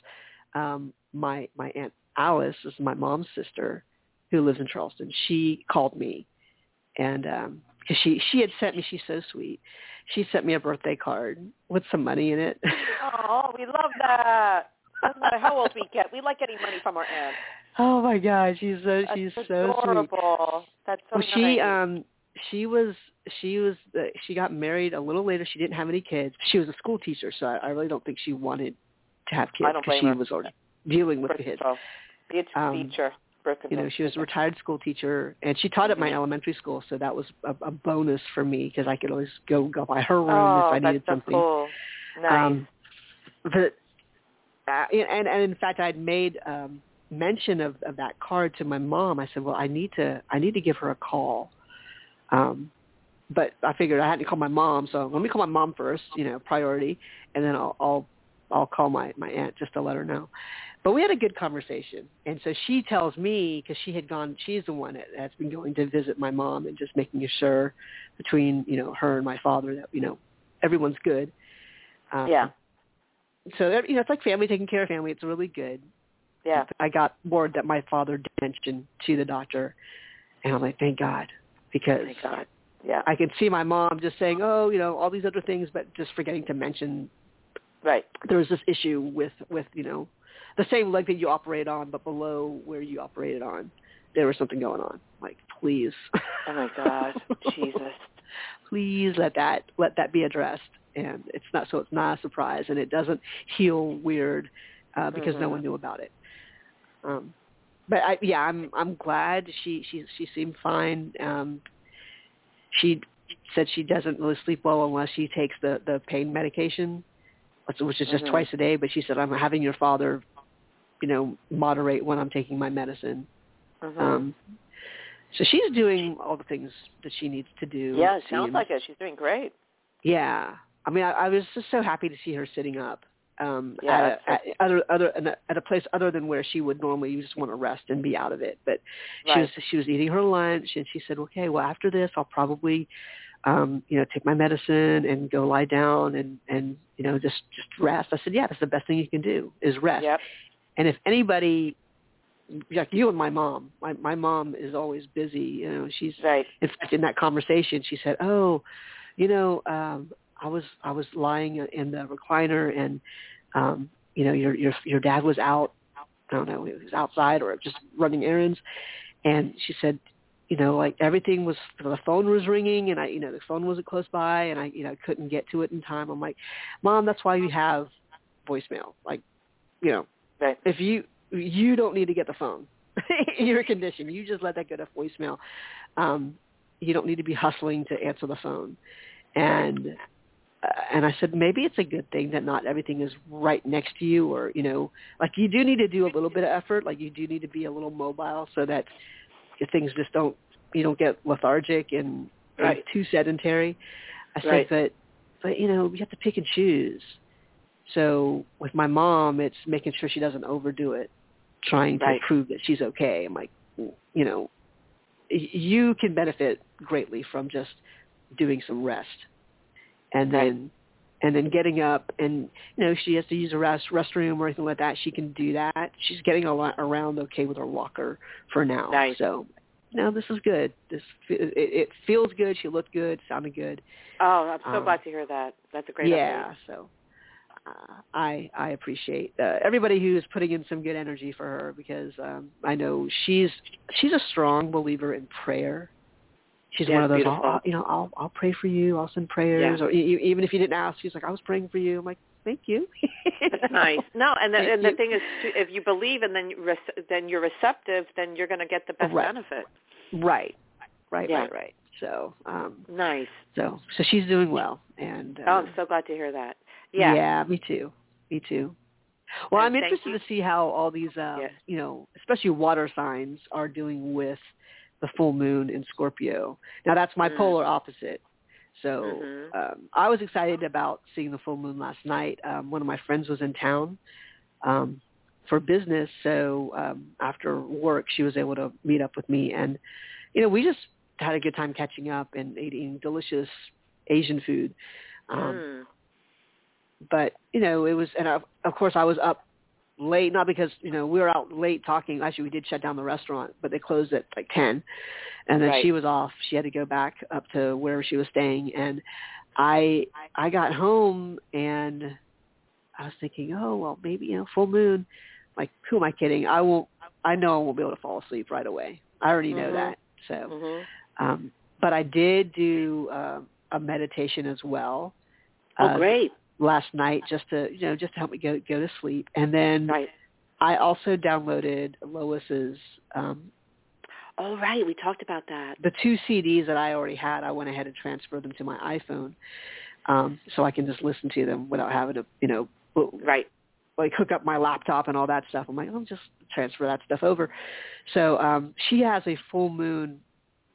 S1: um my my aunt Alice is my mom's sister who lives in Charleston. She called me and um, because she she had sent me she's so sweet. She sent me a birthday card with some money in it.
S2: oh, we love that. Doesn't matter how old we get. We like getting money from our aunt.
S1: oh my god, she's so
S2: That's
S1: she's so sweet.
S2: adorable. That's so
S1: Well, she um she was she was the, she got married a little later. She didn't have any kids. She was a school teacher, so I, I really don't think she wanted to have kids because she
S2: her.
S1: was already dealing with
S2: Birth
S1: kids.
S2: a
S1: Um,
S2: teacher. Birth
S1: You know, she was a retired school teacher, and she taught at my
S2: Mhm.
S1: elementary school, so that was a, a bonus for me because I could always go go by her room
S2: oh,
S1: if I needed
S2: that's so
S1: something.
S2: cool. Nice.
S1: Um, but uh, and and in fact, I'd made um, mention of, of that card to my mom. I said, "Well, I need to I need to give her a call." Um, but I figured I had to call my mom, so let me call my mom first, you know, priority, and then I'll I'll I'll call my my aunt just to let her know. But we had a good conversation, and so she tells me because she had gone. She's the one that, that's been going to visit my mom and just making sure between you know her and my father that you know everyone's good. Um,
S2: yeah.
S1: So you know, it's like family taking care of family. It's really good.
S2: Yeah.
S1: I got word that my father did mention to the doctor, and I'm like, thank God, because
S2: Thank God. Yeah.
S1: I could see my mom just saying, oh, you know, all these other things, but just forgetting to mention
S2: Right.
S1: there was this issue with with you know the same leg that you operate on, but below where you operated on, there was something going on. Like, please.
S2: Oh my God. Jesus.
S1: please let that let that be addressed and it's not so it's not a surprise and it doesn't heal weird uh because no
S2: Mhm.
S1: one knew about it um but i yeah i'm i'm glad she she she seemed fine um she said she doesn't really sleep well unless she takes the the pain medication which is just
S2: Mhm.
S1: twice a day but she said i'm having your father you know moderate when i'm taking my medicine
S2: Mhm.
S1: um so she's doing all the things that she needs to do
S2: yeah,
S1: it
S2: it sounds
S1: seems.
S2: like it. She's doing great.
S1: Yeah, I mean, I, I was just so happy to see her sitting up. Um,
S2: Yeah,
S1: at, a, at other other at a place other than where she would normally you just want to rest and be out of it. But she was she was eating her lunch and she said, okay, well after this I'll probably um, you know take my medicine and go lie down and and you know just just rest. I said, yeah, that's the best thing you can do is rest.
S2: Yep.
S1: And if anybody like you and my mom, my my mom is always busy. You know, she's
S2: Right.
S1: in fact, in that conversation, she said, "Oh, you know, um, I was I was lying in the recliner, and um, you know, your your your dad was out. I don't know, he was outside or just running errands." And she said, "You know, like everything was the phone was ringing, and I, you know, the phone wasn't close by, and I, you know, couldn't get to it in time." I'm like, "Mom, that's why we have voicemail. Like, you know,
S2: Right.
S1: if you you don't need to get the phone your condition. You just let that go to voicemail. Um, you don't need to be hustling to answer the phone. And and I said maybe it's a good thing that not everything is right next to you, or you know, like you do need to do a little bit of effort. Like you do need to be a little mobile so that things just don't you don't get lethargic and,
S2: Right.
S1: and too sedentary. I said,
S2: Right.
S1: but but you know, you have to pick and choose. So with my mom, it's making sure she doesn't overdo it, trying to
S2: Right.
S1: prove that she's okay. I'm like, you know, you can benefit greatly from just doing some rest, and then and then getting up and you know she has to use a rest restroom or anything like that. She can do that. She's getting a lot around okay with her walker for now.
S2: Nice.
S1: So. No, this is good. This it, it feels good. She looked good, sounded good.
S2: Oh, I'm so
S1: Um,
S2: glad to hear that. That's a great
S1: yeah, so uh, I I appreciate uh, everybody who's putting in some good energy for her because um, I know she's she's a strong believer in prayer. She's
S2: Yeah,
S1: one of those,
S2: beautiful.
S1: I'll, you know, I'll I'll pray for you. I'll send prayers,
S2: Yeah.
S1: or e- even if you didn't ask, she's like, I was praying for you. I'm like, thank you.
S2: That's nice. No, and the, and the
S1: you.
S2: thing is, if you believe and then you then you're receptive, then you're going to get the best
S1: Right.
S2: benefit.
S1: right, right,
S2: Yeah.
S1: right, right. So, um,
S2: Nice.
S1: so so she's doing well, and uh,
S2: Oh, I'm so glad to hear that. Yeah.
S1: Yeah, me too. Me too. Well,
S2: And
S1: I'm interested
S2: you.
S1: to see how all these, um,
S2: Yes.
S1: you know, especially water signs are doing with the full moon in Scorpio. Now that's my
S2: Mm.
S1: polar opposite. So
S2: Mhm.
S1: um, I was excited about seeing the full moon last night. Um, one of my friends was in town um, for business, so um, after work she was able to meet up with me, and you know we just had a good time catching up and eating delicious Asian food. Um,
S2: Mm.
S1: but you know it was and of, of course I was up late not because you know we were out late talking. Actually we did shut down the restaurant but they closed at like 10 and then
S2: Right.
S1: she was off. She had to go back up to wherever she was staying. And I I got home and I was thinking oh well maybe you know full moon. Like who am I kidding? I won't I know I won't be able to fall asleep right away. I already know
S2: Mhm.
S1: that. So
S2: Mhm.
S1: um but I did do uh, a meditation as well.
S2: Oh,
S1: uh,
S2: great.
S1: Last night just to you know just to help me go go to sleep and then
S2: Right.
S1: I also downloaded Lois's um
S2: Oh, right. We talked about that.
S1: the two CDs that I already had I went ahead and transferred them to my iPhone um so I can just listen to them without having to you know
S2: Right.
S1: like hook up my laptop and all that stuff I'm like I'll just transfer that stuff over so um she has a full moon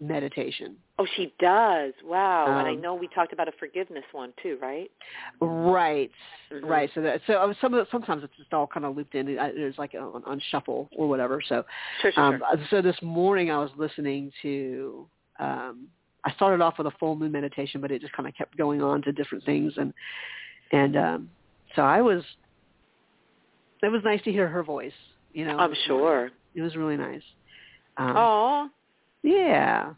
S1: meditation
S2: Oh, she does. Wow. and I
S1: Um,
S2: know we talked about a forgiveness one too, right?
S1: right
S2: Mhm.
S1: Right. So that so uh, some of the, sometimes it's just all kind of looped in. It- There's like on, on shuffle or whatever. So
S2: Sure, sure,
S1: um,
S2: sure.
S1: so this morning I was listening to. Um, I started off with a full moon meditation, but it just kind of kept going on to different things, and and um, so I was. It was nice to hear her voice. You know,
S2: I'm sure.
S1: It was really nice. Um,
S2: Oh.
S1: Yeah.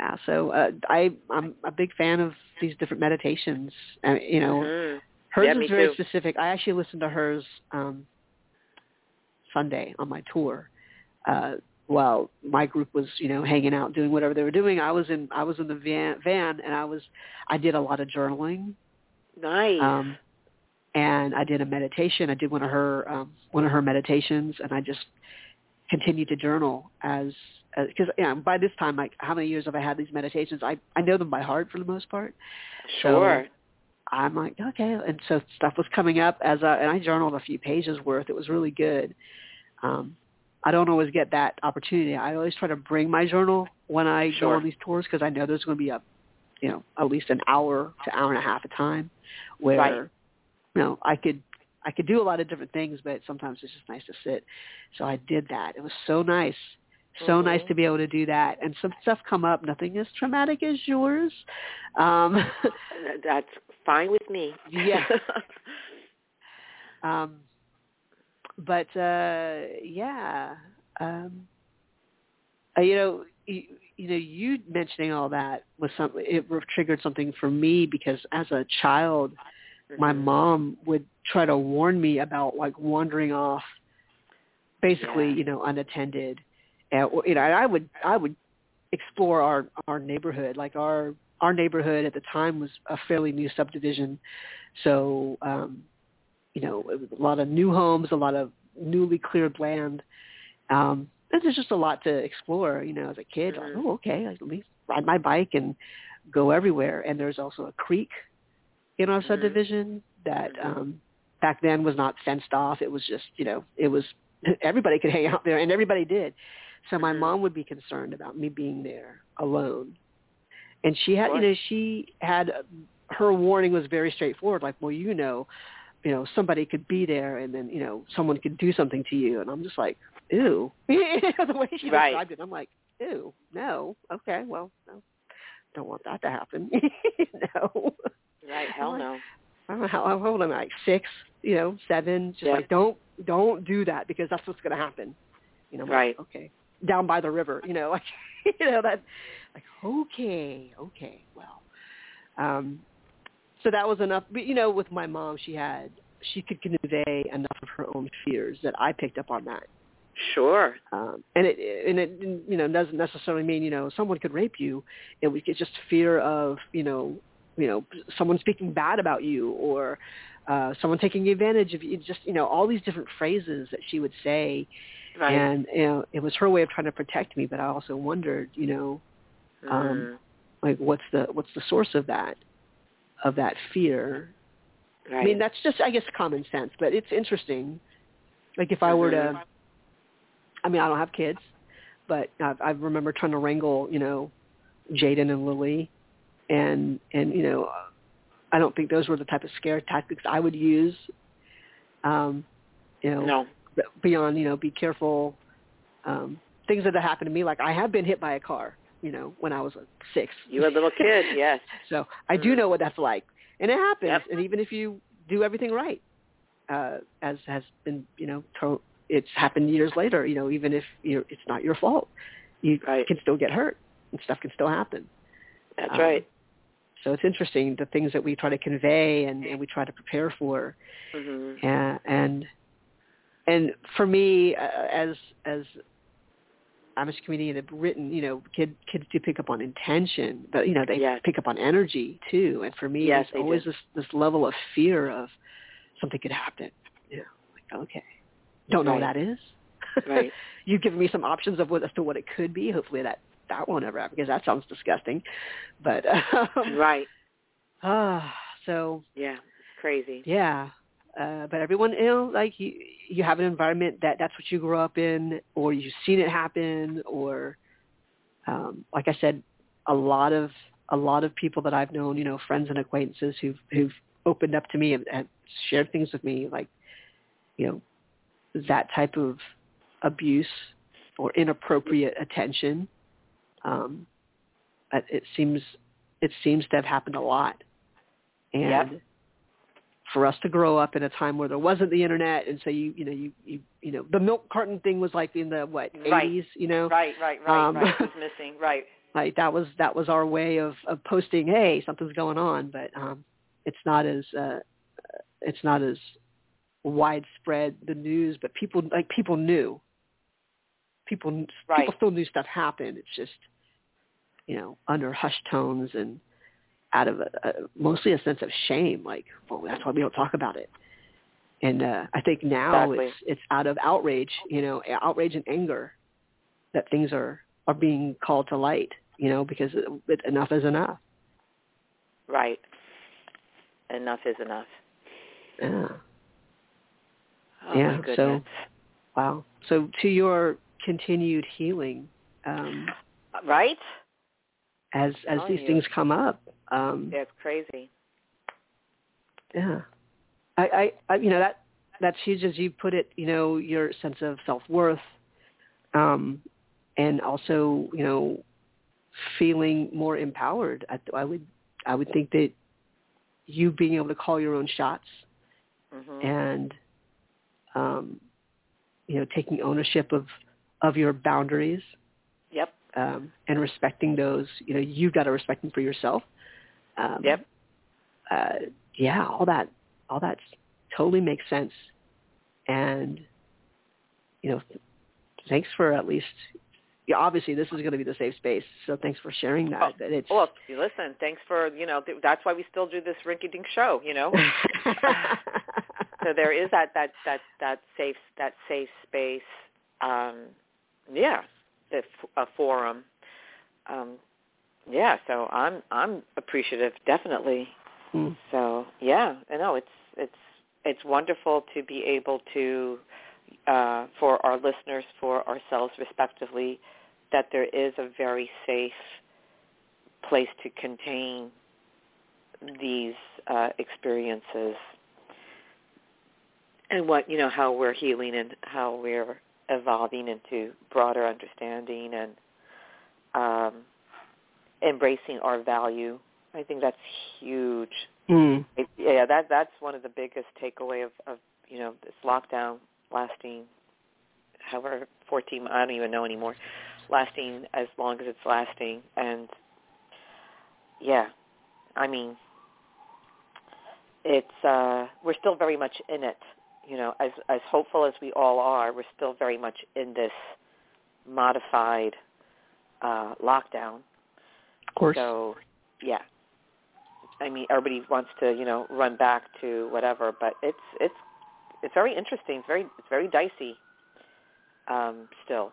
S1: Uh, so uh, I I'm a big fan of these different meditations. Uh, you know,
S2: Mhm.
S1: Hers
S2: Yeah,
S1: is very
S2: too.
S1: specific. I actually listened to hers um, Sunday on my tour. Uh, while my group was, you know, hanging out doing whatever they were doing, I was in I was in the van, van and I was I did a lot of journaling.
S2: Nice.
S1: Um, and I did a meditation. I did one of her um, one of her meditations, and I just continued to journal as because you know, by this time, like how many years have I had these meditations? I I know them by heart for the most part.
S2: sure.
S1: I'm like, okay. And so stuff was coming up as I, and I journaled a few pages worth. It was really good. Um, I don't always get that opportunity. I always try to bring my journal when I go on these tours because I know there's going to be a, you know, at least an hour to hour and a half of time where,
S2: Right.
S1: you know, I could, I could do a lot of different things, but sometimes it's just nice to sit. So I did that. It was so nice. So
S2: Mhm.
S1: nice to be able to do that. And some stuff come up, nothing as traumatic as yours. Um,
S2: That's fine with me.
S1: Yeah. Um, but uh, yeah, um, uh, you know, you, you know, you mentioning all that was something. It triggered something for me because as a child, my
S2: Mhm.
S1: mom would try to warn me about like wandering off, basically,
S2: Yeah.
S1: you know, unattended. And you know, and I would I would explore our our neighborhood. Like our our neighborhood at the time was a fairly new subdivision, so um, you know, it was a lot of new homes, a lot of newly cleared land. Um, and there's just a lot to explore. You know, as a kid, like, oh, okay, like, let me ride my bike and go everywhere. And there's also a creek in our subdivision that um, back then was not fenced off. It was just, you know, it was everybody could hang out there, and everybody did. So my mm-hmm. mom would be concerned about me being there alone, and she had, you know, she had her warning was very straightforward. Like, well, you know, you know, somebody could be there, and then you know, someone could do something to you, and I'm just like, ew, the way she
S2: right.
S1: described it, I'm like, ew, no, okay, well, no, don't want that to happen, no.
S2: Right, hell no.
S1: I don't know how old am I? Like six, you know, seven. Just
S2: yeah.
S1: like don't don't do that because that's what's going to happen. You know,
S2: right?
S1: Like, okay, down by the river. You know, like you know that. Like okay, okay, well. Um, so that was enough. But you know, with my mom, she had she could convey enough of her own fears that I picked up on that.
S2: Sure.
S1: Um, and it and it you know doesn't necessarily mean you know someone could rape you. It was just fear of you know you know someone speaking bad about you or uh someone taking advantage of you just you know all these different phrases that she would say
S2: right.
S1: and you know it was her way of trying to protect me but i also wondered you know um
S2: mm.
S1: like what's the what's the source of that of that fear
S2: right.
S1: i mean that's just i guess common sense but it's interesting like if i were to
S2: mm-hmm.
S1: i mean i don't have kids but i i remember trying to wrangle you know jaden and lily and and you know I don't think those were the type of scare tactics I would use. Um, you know,
S2: no.
S1: Beyond you know, be careful. Um, things that have happened to me, like I have been hit by a car. You know, when I was like six.
S2: You were a little kid, yes.
S1: so I do
S2: mm.
S1: know what that's like, and it happens.
S2: Yep.
S1: And even if you do everything right, uh, as has been, you know, to- it's happened years later. You know, even if you know, it's not your fault, you
S2: right.
S1: can still get hurt, and stuff can still happen.
S2: That's
S1: um,
S2: right.
S1: So it's interesting the things that we try to convey and, and we try to prepare for.
S2: Mm-hmm.
S1: And, and and for me, uh, as as I'm a comedian, have written, you know, kid, kids do pick up on intention, but you know they
S2: yes.
S1: pick up on energy too. And for me,
S2: yes,
S1: there's always
S2: do.
S1: this this level of fear of something could happen. You know, like okay, don't know what that is.
S2: Right.
S1: You've given me some options of what as to what it could be. Hopefully that that won't ever happen because that sounds disgusting. But um,
S2: right.
S1: Ah, so
S2: yeah, crazy.
S1: Yeah, uh, but everyone, you know, like you, you have an environment that that's what you grew up in, or you've seen it happen, or um, like I said, a lot of a lot of people that I've known, you know, friends and acquaintances who've who've opened up to me and, and shared things with me, like you know, that type of abuse or inappropriate attention um, it seems it seems to have happened a lot, and
S2: yep.
S1: For us to grow up in a time where there wasn't the internet, and so you you know you you you know the milk carton thing was like in the what
S2: right.
S1: 80s, you know,
S2: right, right, right,
S1: um,
S2: right, was missing, right.
S1: Like that was that was our way of of posting, hey, something's going on, but um, it's not as uh, it's not as widespread the news, but people like people knew people
S2: right.
S1: people still knew stuff happened. It's just you know under hushed tones and out of a, a, mostly a sense of shame. Like, well, that's why we don't talk about it. And uh, I think now
S2: exactly.
S1: it's it's out of outrage, you know, outrage and anger that things are are being called to light, you know, because it, it, enough is enough.
S2: Right. Enough is enough.
S1: Yeah.
S2: Oh,
S1: yeah. So, wow. So to your continued healing. Um,
S2: right?
S1: As as these
S2: you.
S1: things come up. Um,
S2: yeah, it's crazy.
S1: Yeah. I, I, I you know that that's huge as you put it. You know your sense of self worth, um, and also you know feeling more empowered. I, I would I would think that you being able to call your own shots
S2: mm-hmm.
S1: and um, you know taking ownership of of your boundaries. Um, and respecting those, you know, you've got to respect them for yourself. Um,
S2: yep.
S1: Uh, yeah, all that, all that totally makes sense. And, you know, thanks for at least, yeah, obviously this is going to be the safe space. So thanks for sharing that.
S2: Oh,
S1: that it's,
S2: well, listen, thanks for, you know, th- that's why we still do this rinky-dink show, you know? so there is that, that, that, that safe, that safe space. Um, yeah, the, a forum. Um, yeah, so I'm I'm appreciative definitely.
S1: Mm.
S2: So yeah, I know it's it's it's wonderful to be able to uh, for our listeners, for ourselves respectively, that there is a very safe place to contain these uh, experiences and what you know how we're healing and how we're evolving into broader understanding and um, embracing our value. I think that's huge.
S1: Mm.
S2: It, yeah, that that's one of the biggest takeaway of, of you know this lockdown lasting, however, 14. I don't even know anymore, lasting as long as it's lasting, and yeah, I mean, it's uh, we're still very much in it. You know, as as hopeful as we all are, we're still very much in this modified uh, lockdown.
S1: Of course.
S2: So, yeah. I mean, everybody wants to, you know, run back to whatever, but it's it's it's very interesting. It's very it's very dicey um, still.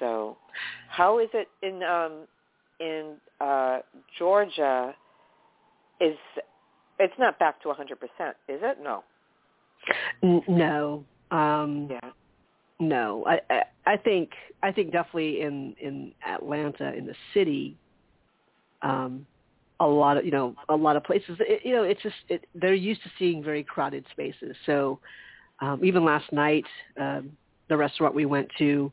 S2: So, how is it in um, in uh, Georgia? Is it's not back to 100%, is it? No.
S1: N- no. Um,
S2: Yeah.
S1: No, I, I I think I think definitely in in Atlanta in the city, um, a lot of you know a lot of places it, you know it's just it, they're used to seeing very crowded spaces. So um, even last night, um, the restaurant we went to,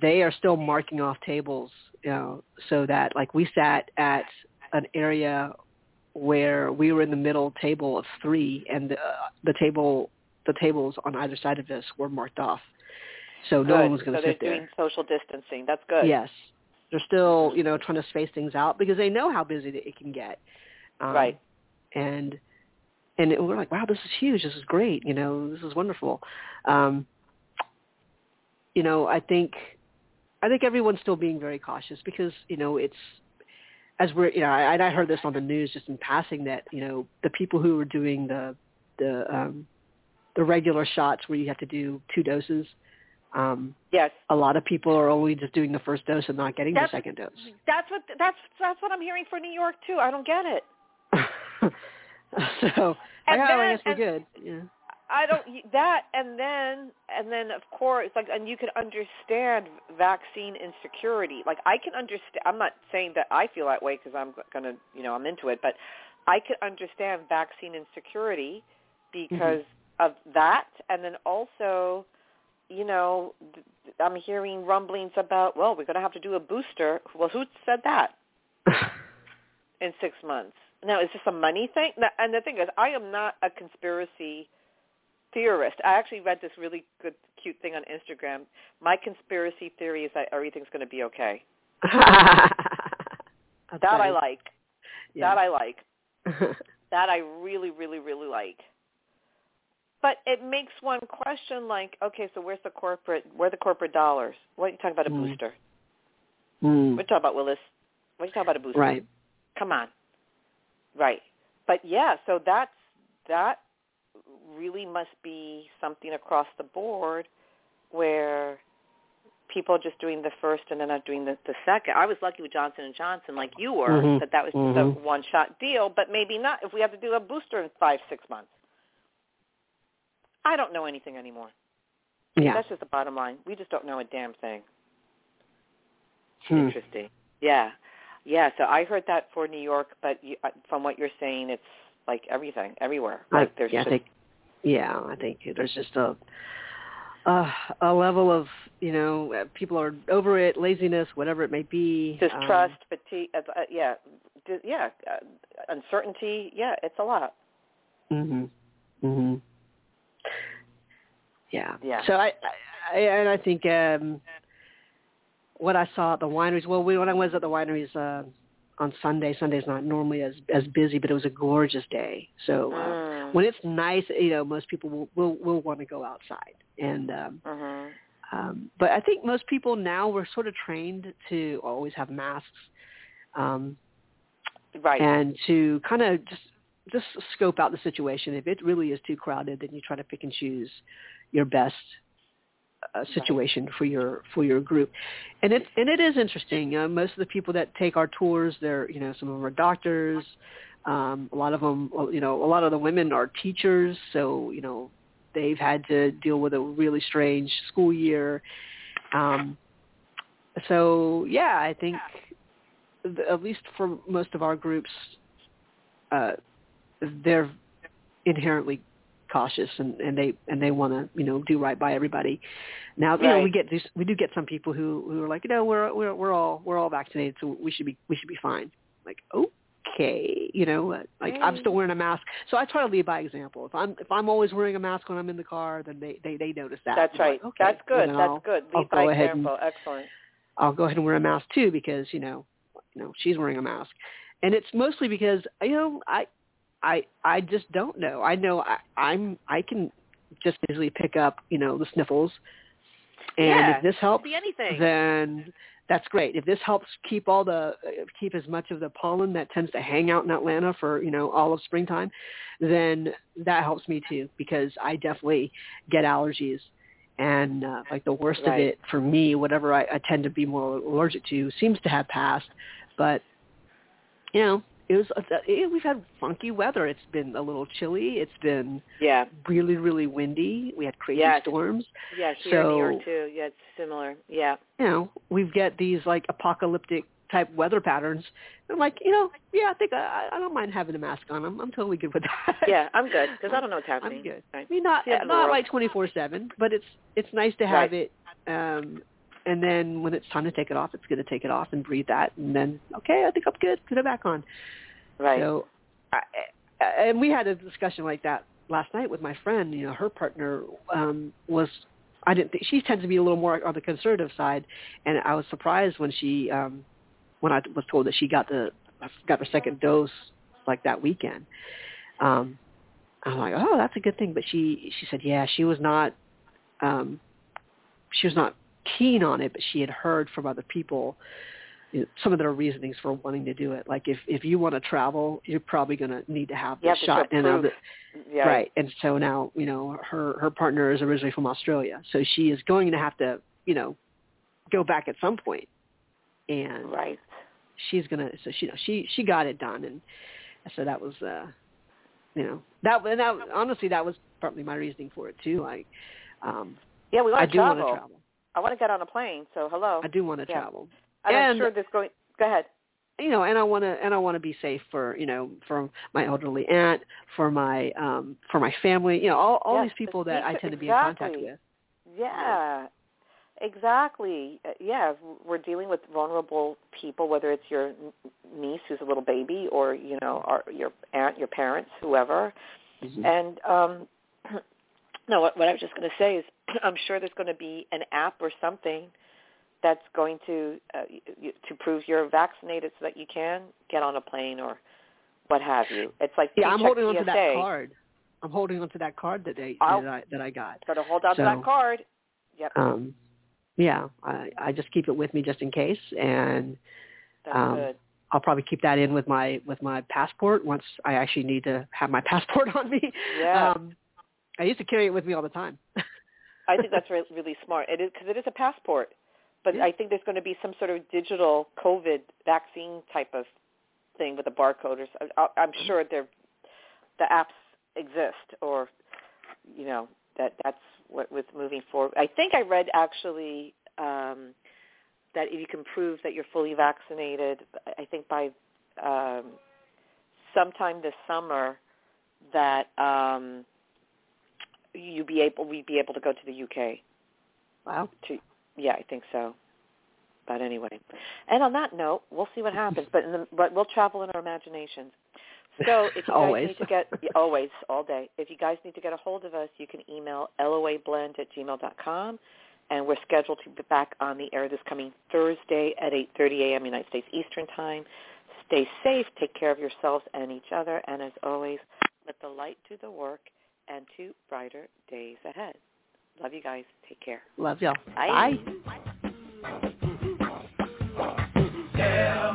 S1: they are still marking off tables, you know, so that like we sat at an area where we were in the middle table of three, and the, the table the tables on either side of us were marked off. So no one was going to
S2: so
S1: sit
S2: they're
S1: there.
S2: doing social distancing. That's good.
S1: Yes, they're still you know trying to space things out because they know how busy it can get. Um,
S2: Right.
S1: And and it, we're like, wow, this is huge. This is great. You know, this is wonderful. Um, you know, I think I think everyone's still being very cautious because you know it's as we're you know I, I heard this on the news just in passing that you know the people who were doing the the um, the regular shots where you have to do two doses. Um,
S2: Yes.
S1: a lot of people are only just doing the first dose and not getting
S2: That's-
S1: the second dose.
S2: That's what that's that's what I'm hearing for New York too. I don't get it.
S1: so I
S2: And
S1: got
S2: then-
S1: I guess we're
S2: and-
S1: good. Yeah.
S2: I don't that and then and then of course like and you can understand vaccine insecurity. Like I can understand I'm not saying that I feel that way because I'm going to, you know, I'm into it, but I can understand vaccine insecurity mm-hmm. because of that and then also you know, I'm hearing rumblings about, well, we're going to have to do a booster. Well, who said that in 6 months? Now, is this a money thing? And the thing is, I am not a conspiracy theorist. I actually read this really good, cute thing on Instagram. My conspiracy theory is that everything's going to be okay.
S1: That's
S2: That I like.
S1: Yeah.
S2: That I like. That I really, really, really like. But it makes one question like, okay, so where's the corporate, where are the corporate dollars? What are you talking about a
S1: Mm.
S2: booster?
S1: Mm,
S2: What are you talking about, Willis? What are you talking about a booster?
S1: right.
S2: Come on. Right. But yeah, so that's, that really must be something across the board where people are just doing the first and they're not doing the, the second. I was lucky with Johnson and Johnson, like you were,
S1: Mhm.
S2: that that was just
S1: Mhm.
S2: a one-shot deal. But maybe not if we have to do a booster in five, six months. I don't know anything anymore.
S1: Yeah.
S2: That's just the bottom line. We just don't know a damn thing.
S1: Hmm.
S2: Interesting. Yeah, yeah. So I heard that for New York, but you, uh, from what you're saying, it's like everything, everywhere. Like there's
S1: yeah,
S2: just
S1: think yeah, I think there's just a uh, a level of you know people are over it, laziness, whatever it may be. um,
S2: distrust, fatigue. Uh, yeah, di- yeah. Uh, uncertainty. Yeah, it's a lot.
S1: Mhm. Mhm. Yeah.
S2: Yeah.
S1: So I, I and I think um what I saw at the wineries. Well, we, when I was at the wineries uh, on Sunday, Sunday's not normally as as busy, but it was a gorgeous day. So uh,
S2: Mm.
S1: when it's nice, you know, most people will will, will want to go outside. And um,
S2: Mhm.
S1: um, but I think most people now we're sort of trained to always have masks. Um,
S2: Right.
S1: and to kind of just just scope out the situation. If it really is too crowded, then you try to pick and choose your best uh, situation for your for your group, and it and it is interesting. Uh, most of the people that take our tours, they're you know some of them are doctors, um, a lot of them you know a lot of the women are teachers, so you know they've had to deal with a really strange school year. Um, so yeah, I think at least for most of our groups, uh, they're inherently cautious and, and they and they want to you know do right by everybody. Now you
S2: right.
S1: know we get these, we do get some people who who are like you know we're we're we're all we're all vaccinated so we should be we should be fine. Like okay, you know like I'm still wearing a mask, so I try to lead by example. If I'm if I'm always wearing a mask when I'm in the car, then they they they notice that.
S2: That's right.
S1: Like, okay,
S2: That's good.
S1: That's
S2: I'll, good. Lead
S1: I'll
S2: by
S1: example.
S2: Excellent.
S1: I'll go ahead and wear a mask too because you know you know she's wearing a mask, and it's mostly because you know I I I just don't know. I know I, I'm I can just easily pick up you know the sniffles, and
S2: yeah,
S1: if this helps,
S2: anything.
S1: then that's great. If this helps keep all the keep as much of the pollen that tends to hang out in Atlanta for you know all of springtime, then that helps me too because I definitely get allergies and uh, like the worst
S2: right.
S1: of it for me, whatever I, I tend to be more allergic to, seems to have passed. But you know, it was it, we've had funky weather. It's been a little chilly. It's been
S2: yeah
S1: really really windy. We had crazy
S2: yes.
S1: storms.
S2: Yeah, here
S1: so,
S2: in New York too. Yeah, it's similar. Yeah.
S1: You know, we've got these like apocalyptic type weather patterns. I'm like, you know, yeah, I think I, I don't mind having a mask on. I'm, I'm totally good with that.
S2: Yeah, I'm good because I don't know what's happening.
S1: I'm good.
S2: Right.
S1: I mean, not
S2: Yeah,
S1: not like 24/7, but it's it's nice to have
S2: Right.
S1: it. Um, and then when it's time to take it off, it's going to take it off and breathe that, and then okay, I think I'm good. Put it back on.
S2: Right.
S1: So, I, and we had a discussion like that last night with my friend. You know, her partner um, was. I didn't think she tends to be a little more on the conservative side, and I was surprised when she um, when I was told that she got the got the second dose like that weekend. Um, I'm like, oh, that's a good thing. But she she said, yeah, she was not um, she was not keen on it, but she had heard from other people some of their reasonings for wanting to do it. Like if if you want to travel, you're probably going to need to have the
S2: have
S1: shot. And that-
S2: yeah.
S1: right. And so now you know her her partner is originally from Australia, so she is going to have to you know go back at some point, and
S2: Right.
S1: she's gonna so she you know she she got it done and so that was uh you know that and that honestly that was partly my reasoning for it too like um
S2: Yeah, we want
S1: I
S2: to
S1: do
S2: travel.
S1: want to travel
S2: I want to get on a plane. So hello.
S1: I do want to
S2: Yeah.
S1: travel
S2: and, I'm sure there's going. Go ahead.
S1: you know and I want to and I want to be safe for you know for my elderly aunt for my um for my family you know all all
S2: Yes,
S1: these people that I tend to be in contact with
S2: Yeah, exactly. Uh, Yeah, we're dealing with vulnerable people, whether it's your niece who's a little baby, or you know, or your aunt, your parents, whoever.
S1: Mhm.
S2: And um, no, what, what I was just going to say is, I'm sure there's going to be an app or something that's going to uh, to prove you're vaccinated, so that you can get on a plane or what have you. It's like
S1: yeah I'm holding on to that card I'm holding on to that card that they that I that I got
S2: Got to hold on to that card. Yep,
S1: um yeah I I just keep it with me just in case and um. I'll probably keep that in with my with my passport once I actually need to have my passport on me.
S2: Yeah.
S1: Um, I used to carry it with me all the time.
S2: I think that's really, really smart. It is because it is a passport, but
S1: Yeah.
S2: I think there's going to be some sort of digital COVID vaccine type of thing with a barcode. Or so- I- I'm
S1: Mm-hmm.
S2: sure there, the apps exist, or you know that that's what with moving forward. I think I read actually um, that if you can prove that you're fully vaccinated, I think by um, sometime this summer that um, you be able we'd be able to go to the UK.
S1: wow.
S2: To yeah, I think so. But anyway, and on that note, we'll see what happens. But in the, but we'll travel in our imaginations. So if you guys
S1: Always.
S2: need to get always all day, if you guys need to get a hold of us, you can email loablend at gmail dot com, and we're scheduled to be back on the air this coming Thursday at 8:30 a.m. United States Eastern Time. Stay safe, take care of yourselves and each other, and as always, let the light do the work and to brighter days ahead. Love you guys. Take care.
S1: Love y'all.
S2: Bye.
S3: Tell